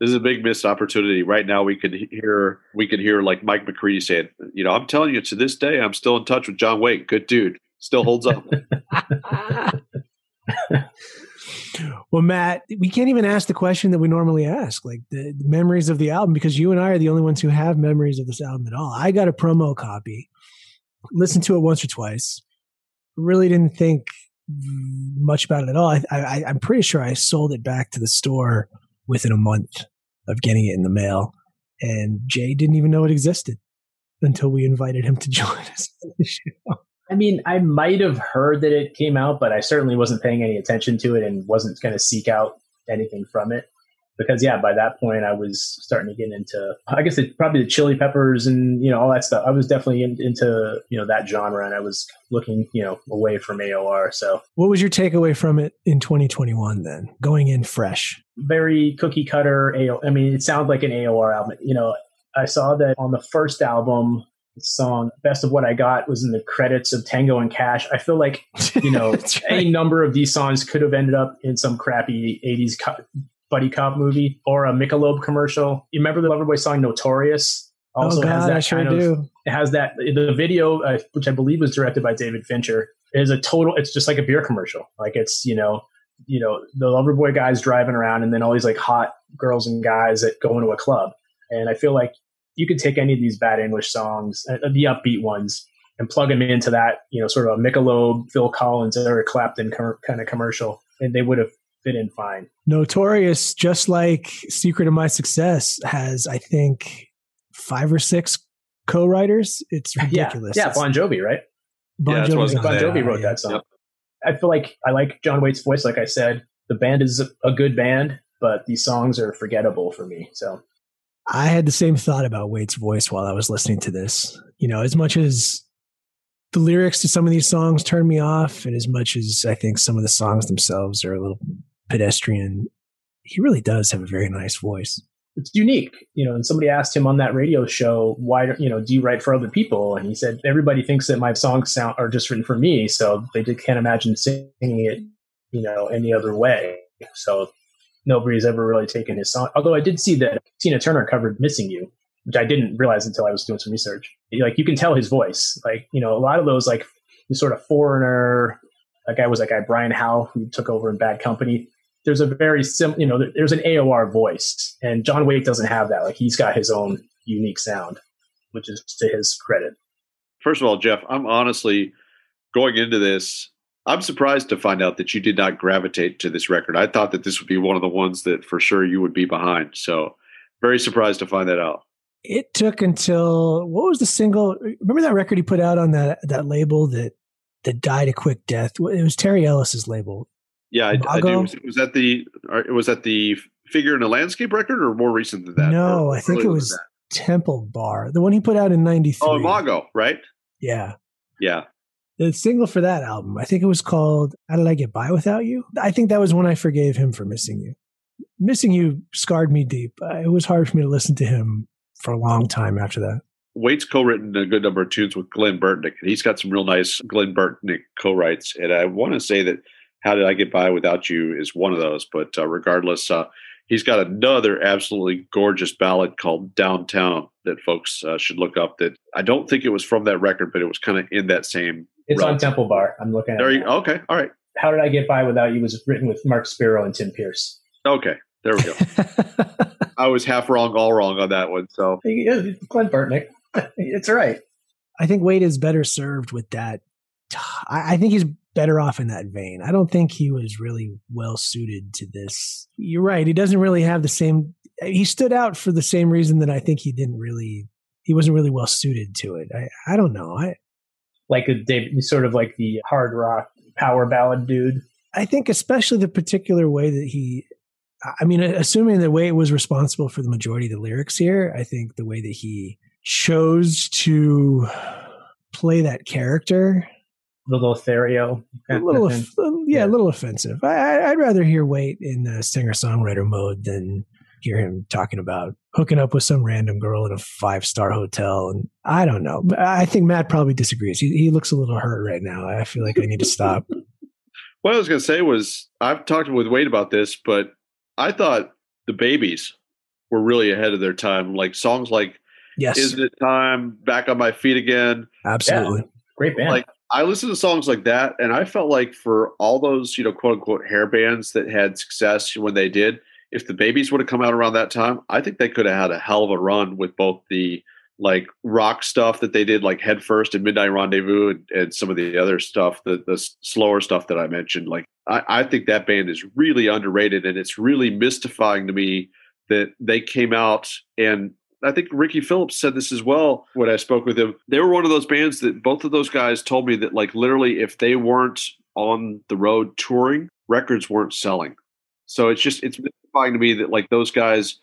this is a big missed opportunity. Right now, we could hear we could hear like Mike McCready saying, "You know, I'm telling you, to this day, I'm still in touch with John Waite. Good dude, still holds up." well, Matt, we can't even ask the question that we normally ask, like the, the, memories of the album, because you and I are the only ones who have memories of this album at all. I got a promo copy, listened to it once or twice, really didn't think much about it at all. I, I, I'm pretty sure I sold it back to the store within a month of getting it in the mail. And Jay didn't even know it existed until we invited him to join us. I mean, I might have heard that it came out, but I certainly wasn't paying any attention to it and wasn't going to seek out anything from it because yeah, by that point I was starting to get into, I guess it, probably the Chili Peppers and you know all that stuff. I was definitely in, into you know that genre, and I was looking you know away from AOR. So, what was your takeaway from it in 2021? Then going in fresh, very cookie cutter. AO, I mean, it sounds like an AOR album. You know, I saw that on the first album, song best of what i got was in the credits of tango and cash i feel like you know right. a number of these songs could have ended up in some crappy 80s buddy cop movie or a Michelob commercial. You remember the Loverboy song "Notorious"? Also oh God, has that I sure kind do. of. It has that the video, uh, which I believe was directed by David Fincher, is a total. It's just like a beer commercial. Like it's you know you know the Loverboy guys driving around, and then all these like hot girls and guys that go into a club. And I feel like you could take any of these bad English songs, uh, the upbeat ones, and plug them into that, you know, sort of a Michelob, Phil Collins, Eric Clapton com- kind of commercial, and they would have fit in fine. Notorious, just like Secret of My Success, has I think five or six co-writers. It's ridiculous. Yeah, yeah Bon Jovi, right? Bon, yeah, Jovi, bon Jovi wrote that song. Yep. I feel like I like John Waite's voice. Like I said, the band is a good band, but these songs are forgettable for me. So I had the same thought about Waite's voice while I was listening to this. You know, as much as the lyrics to some of these songs turn me off, and as much as I think some of the songs themselves are a little pedestrian, he really does have a very nice voice. It's unique, you know. And somebody asked him on that radio show, "Why, you know, do you write for other people?" And he said, "Everybody thinks that my songs sound are just written for me, so they can't imagine singing it, you know, any other way." So nobody's ever really taken his song. Although I did see that Tina Turner covered "Missing You," which I didn't realize until I was doing some research. Like you can tell his voice. Like you know, a lot of those like the sort of foreigner. That guy was that guy Brian Howe who took over in Bad Company there's a very sim, you know, there's an AOR voice, and John Waite doesn't have that. Like he's got his own unique sound, which is to his credit. First of all, Jeff, I'm honestly going into this. I'm surprised to find out that you did not gravitate to this record. I thought that this would be one of the ones that for sure you would be behind. So, very surprised to find that out. It took until what was the single? Remember that record he put out on that that label that that died a quick death? It was Terry Ellis's label. Yeah, I, I, do. Was, that the was that the figure in a landscape record or more recent than that? No, I think it was Temple Bar, the one he put out in '93. Oh, Imago, right? Yeah, yeah. The single for that album, I think it was called "How Did I Get By Without You." I think that was when I forgave him for missing you. Missing you scarred me deep. Uh, it was hard for me to listen to him for a long time after that. Waite's co-written a good number of tunes with Glen Burtnik, and he's got some real nice Glen Burtnik co-writes. And I want to say that how Did I Get By Without You is one of those. But uh, regardless, uh, he's got another absolutely gorgeous ballad called Downtown that folks uh, should look up. That I don't think it was from that record, but it was kind of in that same. It's realm. on Temple Bar. I'm looking at there. You, okay, all right. How Did I Get By Without You was written with Mark Spiro and Tim Pierce. Okay, there we go. I was half wrong, all wrong on that one. So Glen Burtnik, it's right. I think Waite is better served with that. I think he's better off in that vein. I don't think he was really well suited to this. You're right. He doesn't really have the same. He stood out for the same reason that I think he didn't really. He wasn't really well suited to it. I I don't know. I like a sort of like the hard rock power ballad dude. I think especially the particular way that he. I mean, assuming the way it was responsible for the majority of the lyrics here, I think the way that he chose to play that character the Lothario. A little, uh, yeah, yeah, a little offensive. I, would rather hear Waite in the singer songwriter mode than hear him talking about hooking up with some random girl in a five star hotel. And I don't know. But I think Matt probably disagrees. He, he looks a little hurt right now. I feel like I need to stop. what I was going to say was I've talked with Waite about this, but I thought the Babys were really ahead of their time. Like songs like Yes. Isn't it time? Back on my feet again. Absolutely. Yeah. Great band. Like I listened to songs like that, and I felt like for all those, you know, quote unquote hair bands that had success when they did, if the Babys would have come out around that time, I think they could have had a hell of a run with both the like rock stuff that they did, like Headfirst and Midnight Rendezvous, and, and some of the other stuff, the the slower stuff that I mentioned. Like, I, I think that band is really underrated, and it's really mystifying to me that they came out and I think Ricky Phillips said this as well when I spoke with him. They were one of those bands that both of those guys told me that, like, literally, if they weren't on the road touring, records weren't selling. So it's just, it's mystifying to me that, like, those guys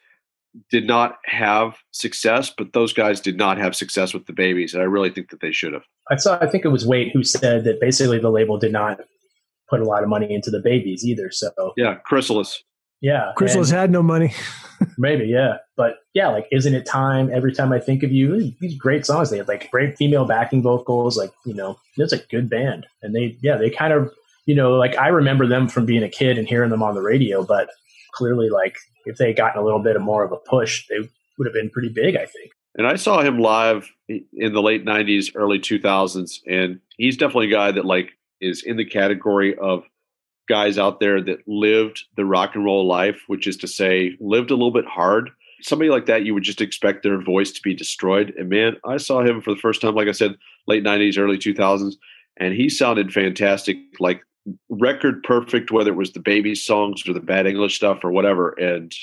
did not have success, but those guys did not have success with the Babys. And I really think that they should have. I saw, I think it was Waite who said that basically the label did not put a lot of money into the Babys either. So, yeah, Chrysalis. Yeah. Chrysalis had no money. maybe, yeah. But yeah, like Isn't It Time? Every time I think of you, these great songs. They have like great female backing vocals. Like, you know, it's a good band. And they, yeah, they kind of, you know, like I remember them from being a kid and hearing them on the radio, but clearly, like, if they had gotten a little bit of more of a push, they would have been pretty big, I think. And I saw him live in the late 90s, early 2000s. And he's definitely a guy that, like, is in the category of guys out there that lived the rock and roll life, which is to say, lived a little bit hard. Somebody like that, you would just expect their voice to be destroyed. And man, I saw him for the first time, like I said, late 90s, early 2000s, and he sounded fantastic, like record perfect, whether it was the baby songs or the bad English stuff or whatever. And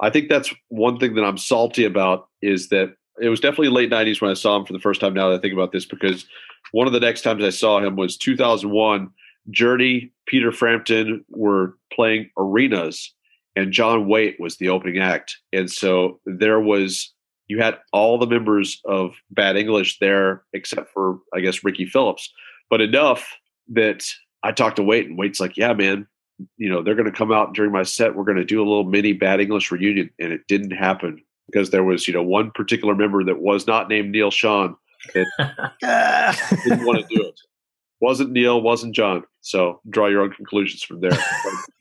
I think that's one thing that I'm salty about is that it was definitely late 90s when I saw him for the first time now that I think about this, because one of the next times I saw him was 2001 Journey, Peter Frampton were playing arenas and John Waite was the opening act. And so there was you had all the members of Bad English there except for I guess Ricky Phillips, but enough that I talked to Waite and Waite's like, "Yeah, man, you know, they're going to come out during my set. We're going to do a little mini Bad English reunion." And it didn't happen because there was, you know, one particular member that was not named Neal Schon that didn't want to do it wasn't Neal, wasn't John. So draw your own conclusions from there.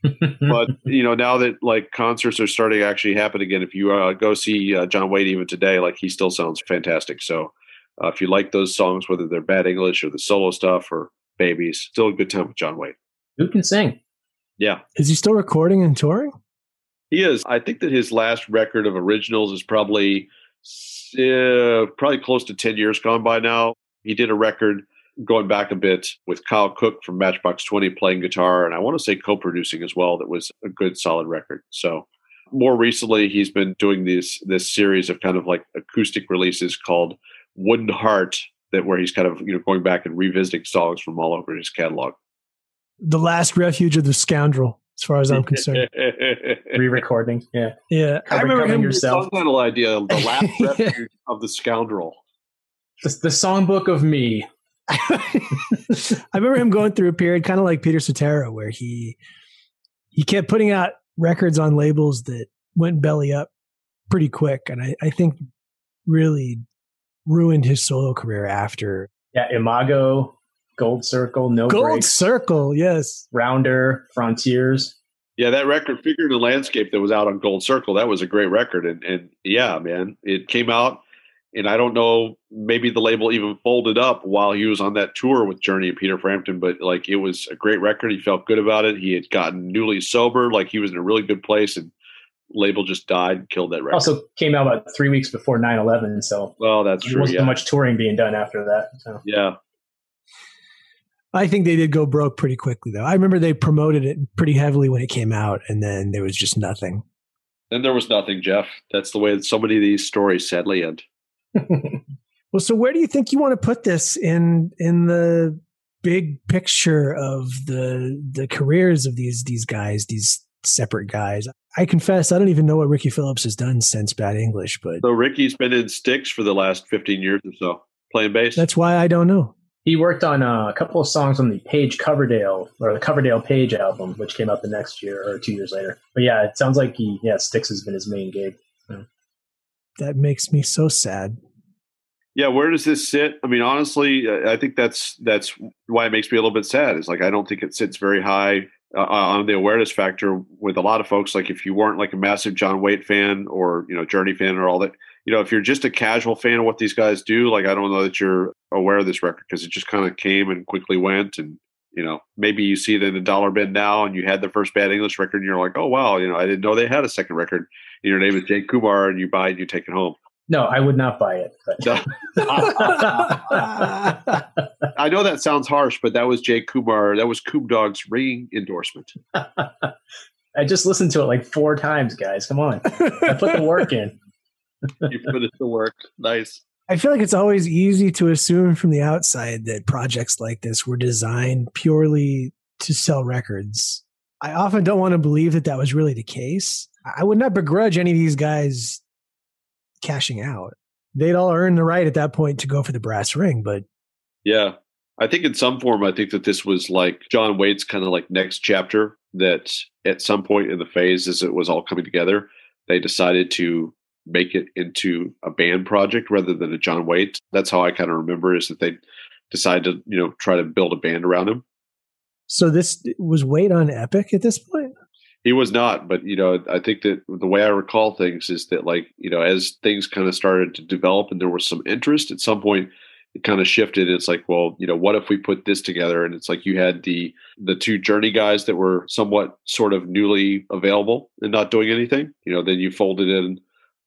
but, but, you know, now that like concerts are starting to actually happen again, if you uh, go see uh, John Waite even today, like he still sounds fantastic. So uh, if you like those songs, whether they're bad English or the solo stuff or Babys, still a good time with John Waite. Who can sing? Yeah. Is he still recording and touring? He is. I think that his last record of originals is probably uh, probably close to 10 years gone by now. He did a record going back a bit with Kyle Cook from Matchbox 20 playing guitar, and I want to say co producing as well. That was a good, solid record. So, more recently, he's been doing this this series of kind of like acoustic releases called Wooden Heart, that where he's kind of you know going back and revisiting songs from all over his catalog. The last refuge of the scoundrel, as far as I'm concerned. Re-recording, yeah, yeah. Cover, I remember him yourself. Title idea: the last refuge of the scoundrel. The, the songbook of me. I remember him going through a period kind of like Peter Cetera where he he kept putting out records on labels that went belly up pretty quick and I, I think really ruined his solo career after. Yeah, Imago, Gold Circle, No Gold Breaks, Circle, yes. Rounder, Frontiers. Yeah, that record, Figure in the Landscape, that was out on Gold Circle, that was a great record. And, and yeah, man, it came out and I don't know, maybe the label even folded up while he was on that tour with Journey and Peter Frampton, but like it was a great record. He felt good about it. He had gotten newly sober, like he was in a really good place, and label just died and killed that record. Also came out about three weeks before 9 11. So, well, that's there true. wasn't yeah. much touring being done after that. So. Yeah. I think they did go broke pretty quickly, though. I remember they promoted it pretty heavily when it came out, and then there was just nothing. Then there was nothing, Jeff. That's the way that so many of these stories sadly end. Well, so where do you think you want to put this in in the big picture of the the careers of these these guys, these separate guys? I confess, I don't even know what Ricky Phillips has done since Bad English, but so Ricky's been in Styx for the last fifteen years or so, playing bass. That's why I don't know. He worked on uh, a couple of songs on the Page Coverdale or the Coverdale Page album, which came out the next year or two years later. But yeah, it sounds like he yeah Styx has been his main gig. That makes me so sad. Yeah, where does this sit? I mean, honestly, I think that's that's why it makes me a little bit sad. Is like I don't think it sits very high uh, on the awareness factor with a lot of folks. Like if you weren't like a massive John Waite fan or you know Journey fan or all that, you know, if you're just a casual fan of what these guys do, like I don't know that you're aware of this record because it just kind of came and quickly went. And you know, maybe you see it in a dollar bin now, and you had the first Bad English record, and you're like, oh wow, you know, I didn't know they had a second record. And your name is Jake Kumar, and you buy it, and you take it home. No, I would not buy it. I know that sounds harsh, but that was Jake Kumar. That was Coom Dog's ringing endorsement. I just listened to it like four times, guys. Come on. I put the work in. you put it to work. Nice. I feel like it's always easy to assume from the outside that projects like this were designed purely to sell records. I often don't want to believe that that was really the case. I would not begrudge any of these guys cashing out. They'd all earn the right at that point to go for the brass ring, but yeah, I think in some form, I think that this was like John Waite's kind of like next chapter. That at some point in the phase, as it was all coming together, they decided to make it into a band project rather than a John Waite. That's how I kind of remember is that they decided to you know try to build a band around him. So this was Waite on Epic at this point. He was not, but you know, I think that the way I recall things is that like you know, as things kind of started to develop and there was some interest at some point, it kind of shifted. It's like, well, you know, what if we put this together? And it's like you had the the two Journey guys that were somewhat sort of newly available and not doing anything. You know, then you folded in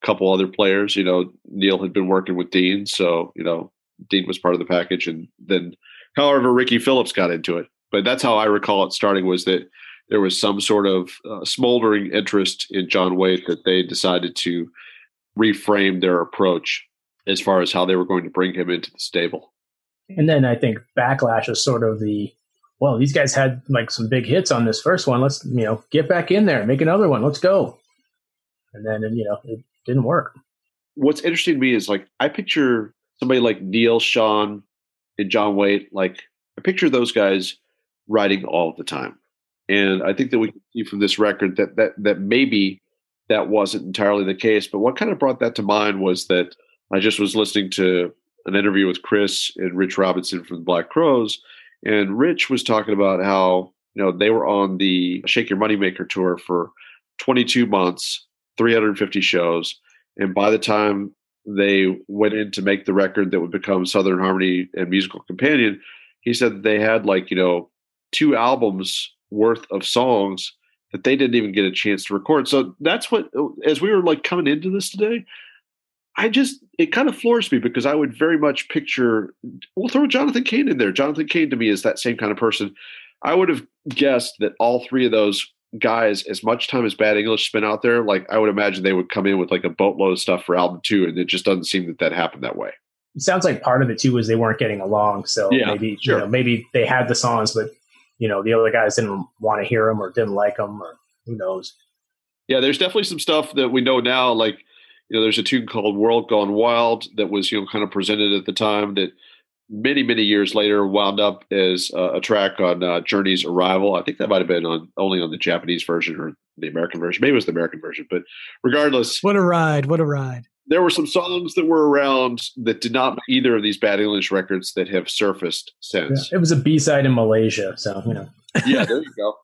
a couple other players. You know, Neal had been working with Deen, so you know, Deen was part of the package, and then however Ricky Phillips got into it. But that's how I recall it starting was that there was some sort of uh, smoldering interest in John Waite that they decided to reframe their approach as far as how they were going to bring him into the stable. And then I think Backlash is sort of the well, these guys had like some big hits on this first one. Let's, you know, get back in there, make another one. Let's go. And then, you know, it didn't work. What's interesting to me is like, I picture somebody like Neal Schon, and John Waite. Like, I picture those guys writing all the time. And I think that we can see from this record that that that maybe that wasn't entirely the case. But what kind of brought that to mind was that I just was listening to an interview with Chris and Rich Robinson from the Black Crowes, and Rich was talking about how you know they were on the Shake Your Moneymaker tour for 22 months, 350 shows, and by the time they went in to make the record that would become Southern Harmony and Musical Companion, he said they had like you know two albums worth of songs that they didn't even get a chance to record. So that's what uh, as we were like coming into this today, I just it kind of floors me because I would very much picture we'll throw Jonathan Cain in there. Jonathan Cain to me is that same kind of person. I would have guessed that all three of those guys, as much time as Bad English spent out there, like I would imagine they would come in with like a boatload of stuff for album two, and it just doesn't seem that that happened that way. It sounds like part of it too was they weren't getting along, so Yeah, maybe sure. you know maybe they had the songs, but you know the other guys didn't want to hear them or didn't like them or who knows. Yeah, there's definitely some stuff that we know now. Like, you know, there's a tune called "World Gone Wild" that was, you know, kind of presented at the time that many, many years later wound up as uh, a track on uh, Journey's Arrival. I think that might have been on only on the Japanese version or the American version. Maybe it was the American version, but regardless, What a ride! What a ride! There were some songs that were around that did not either of these Bad English records that have surfaced since. It was a B side in Malaysia, so you know. yeah, there you go.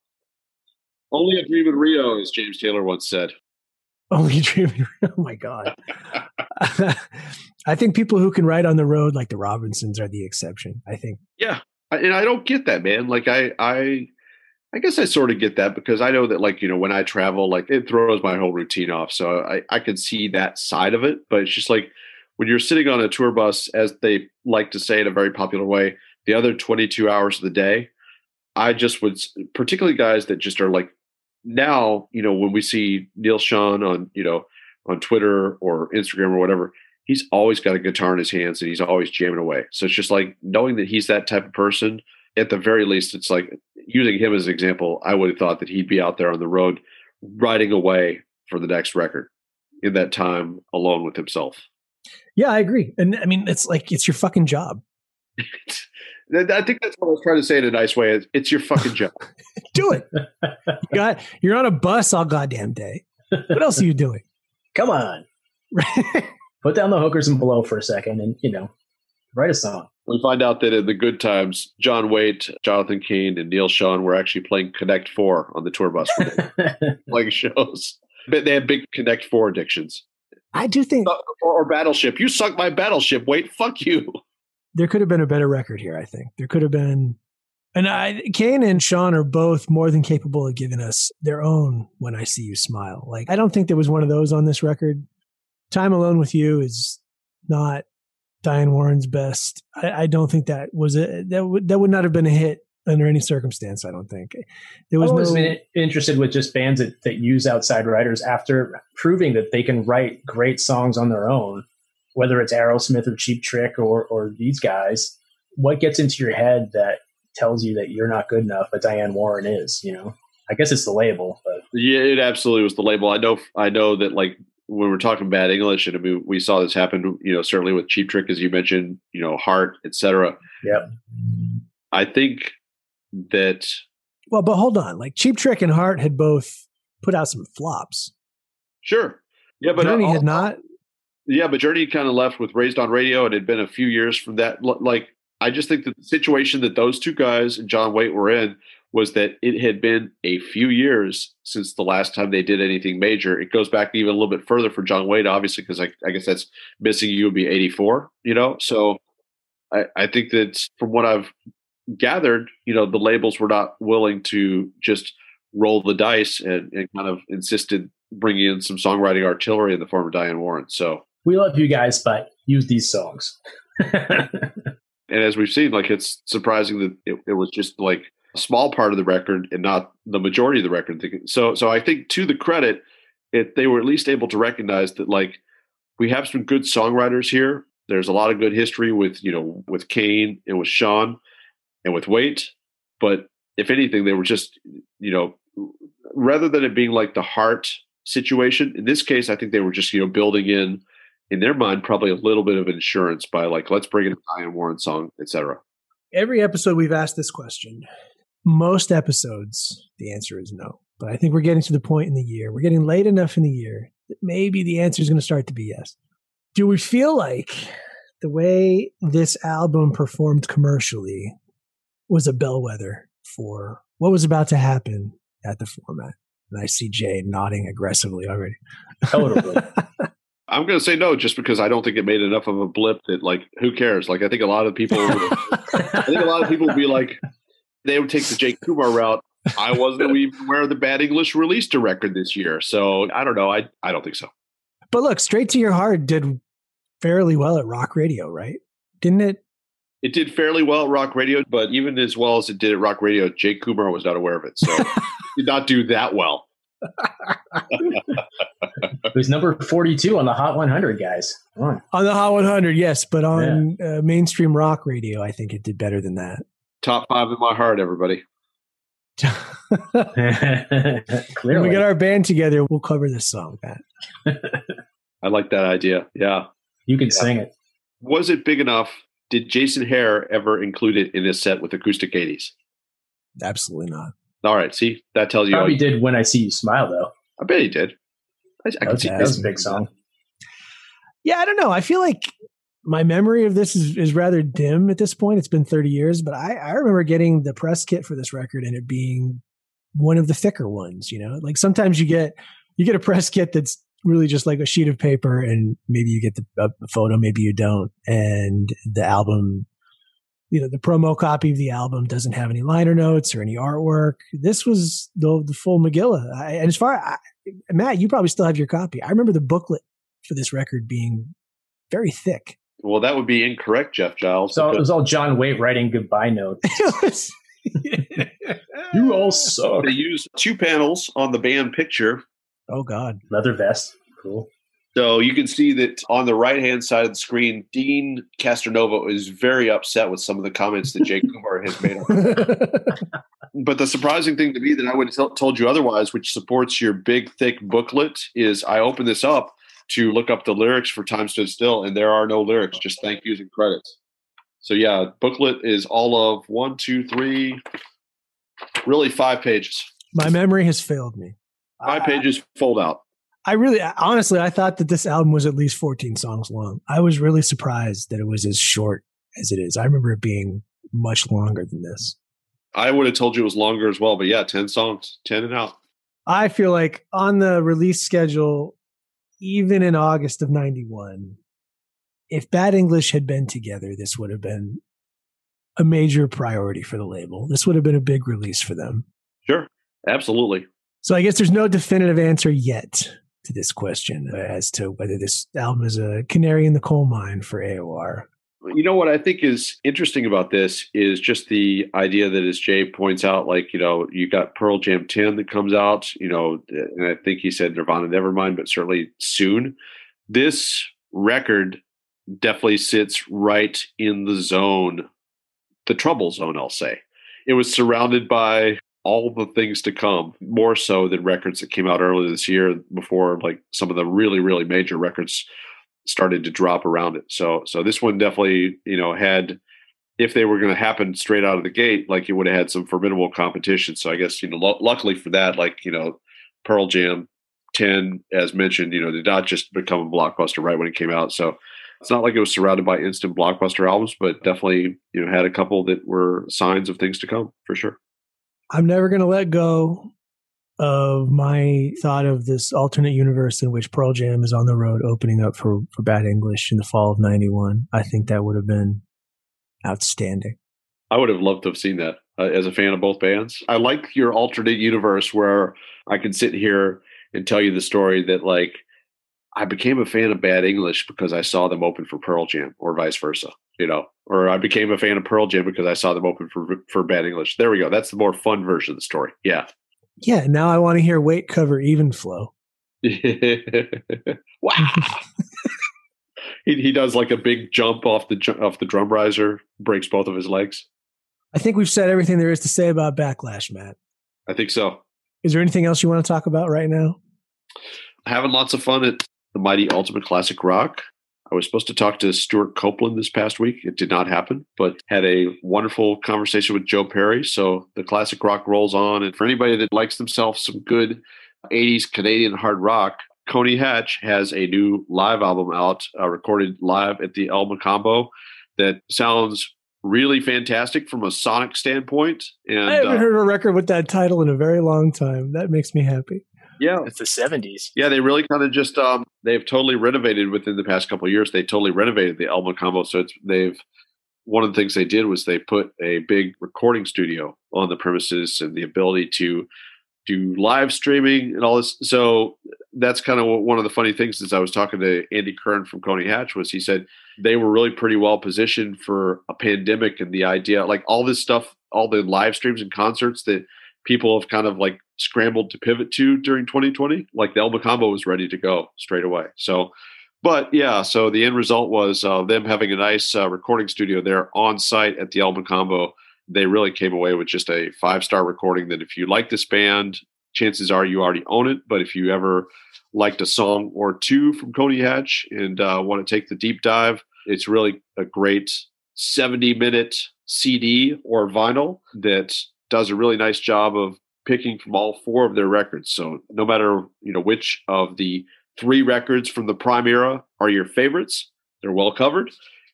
Only a dream in Rio, as James Taylor once said. Only dreaming. Oh my god! I think people who can ride on the road like the Robinsons are the exception. I think. Yeah, and I don't get that, man. Like I, I, I guess I sort of get that because I know that, like you know, when I travel, like it throws my whole routine off. So I, I can see that side of it. But it's just like when you're sitting on a tour bus, as they like to say in a very popular way, the other 22 hours of the day, I just would, particularly guys that just are like now, you know, when we see Neal Schon on, you know, on Twitter or Instagram or whatever, he's always got a guitar in his hands and he's always jamming away. So it's just like knowing that he's that type of person. At the very least, it's like using him as an example. I would have thought that he'd be out there on the road, riding away for the next record in that time alone with himself. Yeah, I agree. And I mean, it's like it's your fucking job. I think that's what I was trying to say in a nice way. It's, it's your fucking job. Do it. You got. You're on a bus all goddamn day. What else are you doing? Come on, put down the hookers and blow for a second, and you know, write a song. We find out that in the good times, John Waite, Jonathan Cain, and Neal Schon were actually playing Connect Four on the tour bus, when they playing shows. But they had big Connect Four addictions. I do think Or, or Battleship. You sunk my Battleship. Wait, fuck you. there could have been a better record here. I think there could have been, and I, Cain and Sean are both more than capable of giving us their own "When I See You Smile." Like I don't think there was one of those on this record. "Time Alone with You" is not Diane Warren's best. I, I don't think that was a that would that would not have been a hit under any circumstance. I don't think there was I've always no. been interested with just bands that, that use outside writers after proving that they can write great songs on their own, whether it's Aerosmith or Cheap Trick or, or these guys. What gets into your head that tells you that you're not good enough, but Diane Warren is? You know, I guess it's the label, but Yeah, it absolutely was the label. I know. I know that like when we're talking bad English, and we, we saw this happen. You know, certainly with Cheap Trick, as you mentioned. You know, Heart, etc. Yep. I think that well, but hold on. Like Cheap Trick and Heart had both put out some flops. sure. Yeah, but Journey uh, had not. Yeah, but Journey kind of left with Raised on Radio. And It had been a few years from that. Like, I just think that the situation that those two guys and John Waite were in was that it had been a few years since the last time they did anything major. It goes back even a little bit further for John Waite, obviously, because I, I guess that's missing you would be 84, you know? So I, I think that from what I've gathered, you know, the labels were not willing to just roll the dice and, and kind of insisted bringing in some songwriting artillery in the form of Diane Warren. So, we love you guys, but use these songs. and as we've seen, like it's surprising that it, it was just like small part of the record and not the majority of the record. So, so I think to the credit, it they were at least able to recognize that like we have some good songwriters here. There's a lot of good history with you know with Cain and with Schon and with Waite, but if anything, they were just, you know, rather than it being like the heart situation, in this case, I think they were just, you know, building in, in their mind, probably a little bit of insurance by like, let's bring in a Diane Warren song, etc. Every episode we've asked this question. Most episodes, the answer is no. But I think we're getting to the point in the year. We're getting late enough in the year that maybe the answer is going to start to be yes. Do we feel like the way this album performed commercially was a bellwether for what was about to happen at the format? And I see Jay nodding aggressively already. Totally. I'm going to say no, just because I don't think it made enough of a blip that, like, who cares? Like, I think a lot of people, I think a lot of people would be like, they would take the Jake Kumar route. I wasn't even aware the Bad English released a record this year, so I don't know. I I don't think so. But look, Straight to Your Heart did fairly well at rock radio, right? Didn't it? It did fairly well at rock radio, but even as well as it did at rock radio, Jake Kumar was not aware of it, so did not do that well. it was number 42 on the Hot 100, guys. On. on the Hot 100, yes, but on yeah. uh, mainstream rock radio, I think it did better than that. Top five in my heart, everybody. Clearly. When we get our band together, we'll cover this song, Pat. I like that idea. Yeah. You can yeah. sing it. Was it big enough? Did Jason Hare ever include it in his set with Acoustic 80s? Absolutely not. All right. See, that tells you. Probably did When I See You Smile, though. I bet he did. I, I can see that was a big song. Yeah, I don't know. I feel like my memory of this is, is rather dim at this point. It's been 30 years, but I, I remember getting the press kit for this record and it being one of the thicker ones, you know, like sometimes you get, you get a press kit that's really just like a sheet of paper and maybe you get the, photo, maybe you don't. And the album, you know, the promo copy of the album doesn't have any liner notes or any artwork. This was the, the full Megillah. I, and as far, Matt, you probably still have your copy. I remember the booklet for this record being very thick. Well, that would be incorrect, Jeff Giles. So it was all John Waite writing goodbye notes. you all suck. They used two panels on the band picture. Oh God, leather vest, cool. So you can see that on the right hand side of the screen, Deen Castronovo is very upset with some of the comments that Jake Kumar has made. but the surprising thing to me that I would have told you otherwise, which supports your big thick booklet, is I open this up to look up the lyrics for Time Stood Still, and there are no lyrics, just thank yous and credits. So yeah, booklet is all of one, two, three, really five pages. My memory has failed me. Five pages fold out. I really, honestly, I thought that this album was at least 14 songs long. I was really surprised that it was as short as it is. I remember it being much longer than this. I would have told you it was longer as well, but yeah, 10 songs, 10 and out. I feel like on the release schedule, even in August of 91, if Bad English had been together, this would have been a major priority for the label. This would have been a big release for them. Sure. Absolutely. So I guess there's no definitive answer yet to this question uh, as to whether this album is a canary in the coal mine for AOR. You know what I think is interesting about this is just the idea that, as Jay points out, like you know, you got Pearl Jam 10 that comes out, you know, and I think he said Nirvana Nevermind, but certainly soon. This record definitely sits right in the zone, the trouble zone, I'll say. It was surrounded by all the things to come, more so than records that came out earlier this year before like some of the really, really major records started to drop around it. So so this one definitely, you know, had if they were going to happen straight out of the gate, like it would have had some formidable competition. So I guess you know, l- luckily for that, like you know, Pearl Jam, ten as mentioned, you know, did not just become a blockbuster right when it came out. So it's not like it was surrounded by instant blockbuster albums, but definitely you know had a couple that were signs of things to come for sure. I'm never going to let go of my thought of this alternate universe in which Pearl Jam is on the road opening up for, for Bad English in the fall of 91. I think that would have been outstanding. I would have loved to have seen that uh, as a fan of both bands. I like your alternate universe where I can sit here and tell you the story that, like, I became a fan of Bad English because I saw them open for Pearl Jam or vice versa, you know, or I became a fan of Pearl Jam because I saw them open for, for Bad English. There we go. That's the more fun version of the story. Yeah. Yeah, now I want to hear Waite cover even flow. wow. he, he does like a big jump off the off the drum riser, breaks both of his legs. I think we've said everything there is to say about Backlash, Matt. I think so. Is there anything else you want to talk about right now? Having lots of fun at the Mighty Ultimate Classic Rock. I was supposed to talk to Stewart Copeland this past week. It did not happen, but had a wonderful conversation with Joe Perry. So the classic rock rolls on. And for anybody that likes themselves some good 80s Canadian hard rock, Coney Hatch has a new live album out, uh, recorded live at the El Mocambo, that sounds really fantastic from a sonic standpoint. And I haven't uh, heard a record with that title in a very long time. That makes me happy. Yeah, It's the 70s. Yeah, they really kind of just um, they've totally renovated within the past couple of years. They totally renovated the El Mocambo. So it's they've one of the things they did was they put a big recording studio on the premises and the ability to do live streaming and all this. So that's kind of one of the funny things is I was talking to Andy Curran from Coney Hatch was he said they were really pretty well positioned for a pandemic and the idea like all this stuff, all the live streams and concerts that people have kind of like scrambled to pivot to during 2020. Like the El Mocambo was ready to go straight away. So, but yeah, so the end result was uh, them having a nice uh, recording studio there on site at the El Mocambo. They really came away with just a five star recording that if you like this band, chances are you already own it. But if you ever liked a song or two from Coney Hatch and uh, want to take the deep dive, it's really a great 70 minute CD or vinyl that does a really nice job of picking from all four of their records. So no matter you know which of the three records from the prime era are your favorites, they're well covered.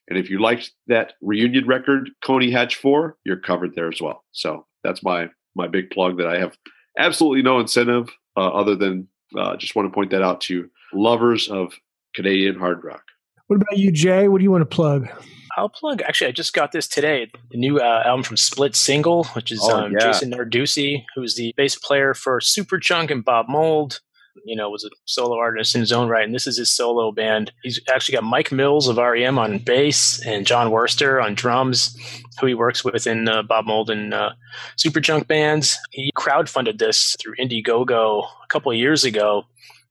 And if you liked that reunion record, Coney Hatch Four, you're covered there as well. So that's my my big plug that I have absolutely no incentive uh, other than uh, just want to point that out to lovers of Canadian hard rock. What about you, Jay? What do you want to plug? I'll plug. Actually, I just got this today. The new uh, album from Split Single, which is Oh, um, yeah. Jason Narducy, who's the bass player for Superchunk and Bob Mould. You know, was a solo artist in his own right, and this is his solo band. He's actually got Mike Mills of REM on bass and Jon Wurster on drums, who he works with in uh, Bob Mould and uh, Superchunk bands. He crowdfunded this through Indiegogo a couple of years ago,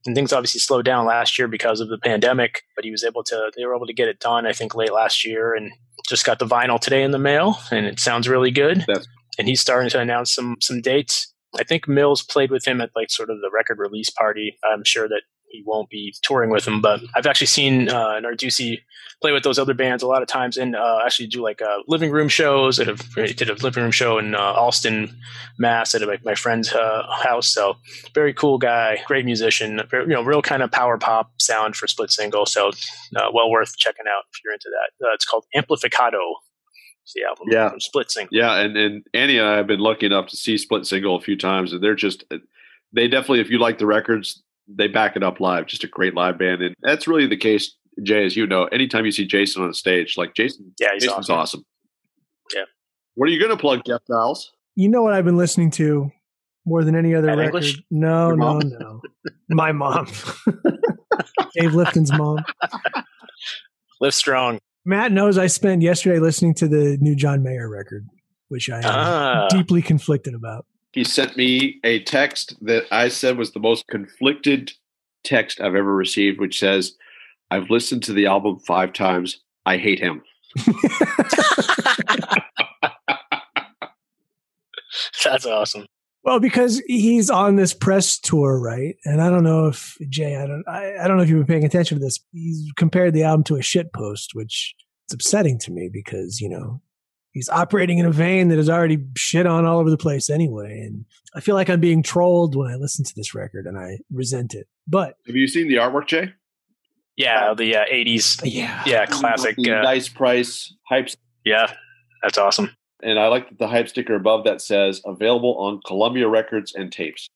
and things obviously slowed down last year because of the pandemic. But he was able to; they were able to get it done, I think, late last year, and just got the vinyl today in the mail, and it sounds really good. That's- and he's starting to announce some some dates. I think Mills played with him at like sort of the record release party. I'm sure that he won't be touring with them. but I've actually seen uh, Narducy play with those other bands a lot of times, and uh, actually do like uh, living room shows. At a, did a living room show in uh, Allston, Mass, at my, my friend's uh, house. So very cool guy, great musician, you know, real kind of power pop sound for split single. So uh, well worth checking out if you're into that. Uh, it's called Amplificado. The album Yeah. from Split Single. Yeah, and and Annie and I have been lucky enough to see Split Single a few times, and they're just they definitely, if you like the records, they back it up live. Just a great live band, and that's really the case, Jay, as you know. Anytime you see Jason on a stage, like Jason, Yeah, he's Jason's awesome. awesome. Yeah. What are you going to plug, Jeff Giles? You know what I've been listening to more than any other Bad record? English? No, Your no, mom? no. My mom. Dave Lifton's mom. Live strong. Matt knows I spent yesterday listening to the new John Mayer record, which I am Ah. deeply conflicted about. He sent me a text that I said was the most conflicted text I've ever received, which says, "I've listened to the album five times. I hate him." That's awesome. Well, because he's on this press tour, right? And I don't know if Jay, I don't, I, I don't know if you've been paying attention to this. He's compared the album to a shit post, which it's upsetting to me because you know he's operating in a vein that is already shit on all over the place anyway. And I feel like I'm being trolled when I listen to this record, and I resent it. But Have you seen the artwork, Jay? Yeah, the uh, 80s. yeah, Yeah, classic. Uh, nice price hype yeah, that's awesome. And I like that the hype sticker above that says available on Columbia Records and tapes.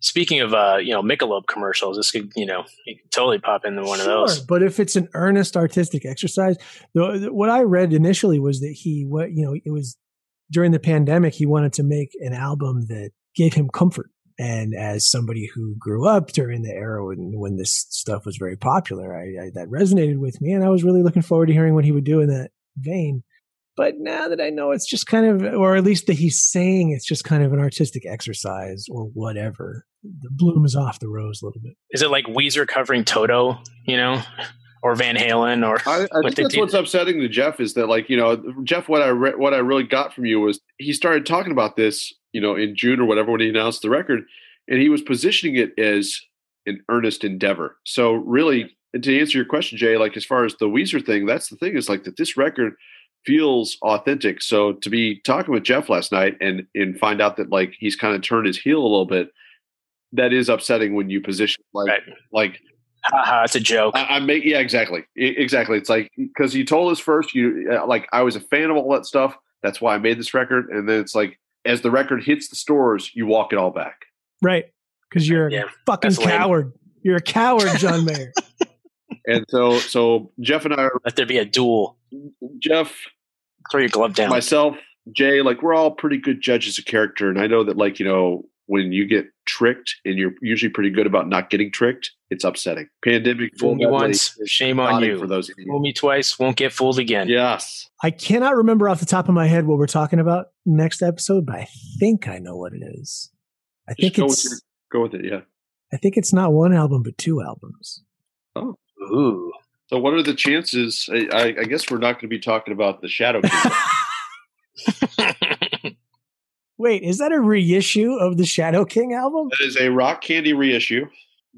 Speaking of, uh, you know, Michelob commercials, this could, you know, you could totally pop into one Sure, of those. But if it's an earnest artistic exercise, the, what I read initially was that he, what you know, it was during the pandemic, he wanted to make an album that gave him comfort. And as somebody who grew up during the era when, when this stuff was very popular, I, I, that resonated with me, and I was really looking forward to hearing what he would do in that vein. But now that I know it's just kind of, or at least that he's saying it's just kind of an artistic exercise or whatever, the bloom is off the rose a little bit. Is it like Weezer covering Toto? You know, or Van Halen or. I, I think that's what's upsetting to Jeff is that like you know Jeff, what I re- what I really got from you was he started talking about this you know in June or whatever when he announced the record, and he was positioning it as an earnest endeavor. So really, to answer your question, Jay, like as far as the Weezer thing, that's the thing is like that this record feels authentic. So to be talking with Jeff last night and and find out that like he's kind of turned his heel a little bit, that is upsetting when you position like right. like Haha, it's a joke. I, I make yeah, exactly, exactly. It's like because you told us first, you uh, like I was a fan of all that stuff. That's why I made this record, and then it's like as the record hits the stores, you walk it all back. Right, because you're yeah, a fucking coward. Lame. You're a coward, John Mayer. And so, so Jeff and I are, let there be a duel. Jeff, throw your glove down. Myself, Jay, like we're all pretty good judges of character, and I know that like you know when you get tricked and you're usually pretty good about not getting tricked, it's upsetting. Pandemic fool me once, shame on you. For those fool me twice, won't get fooled again. Yes. I cannot remember off the top of my head what we're talking about next episode, but I think I know what it is. I Just think go it's with your, go with it, yeah. I think it's not one album, but two albums. Oh, ooh. So, what are the chances? I, I guess we're not going to be talking about the Shadow King. Wait, is that a reissue of the Shadow King album? That is a Rock Candy reissue.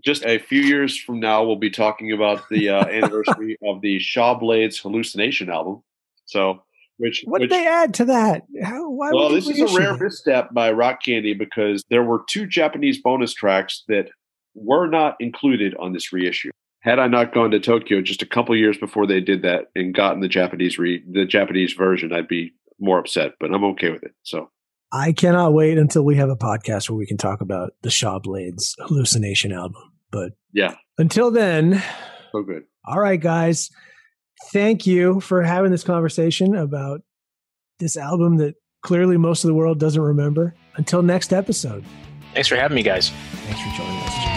Just a few years from now, we'll be talking about the uh, anniversary of the Shaw Blades Hallucination album. So, which what which, did they add to that? How, why well, this is a rare that? misstep by Rock Candy because there were two Japanese bonus tracks that were not included on this reissue. Had I not gone to Tokyo just a couple years before they did that and gotten the Japanese re the Japanese version, I'd be more upset. But I'm okay with it. So I cannot wait until we have a podcast where we can talk about the Shaw Blades hallucination album. But yeah, until then, so good. All right, guys. Thank you for having this conversation about this album that clearly most of the world doesn't remember. Until next episode. Thanks for having me, guys. Thanks for joining us.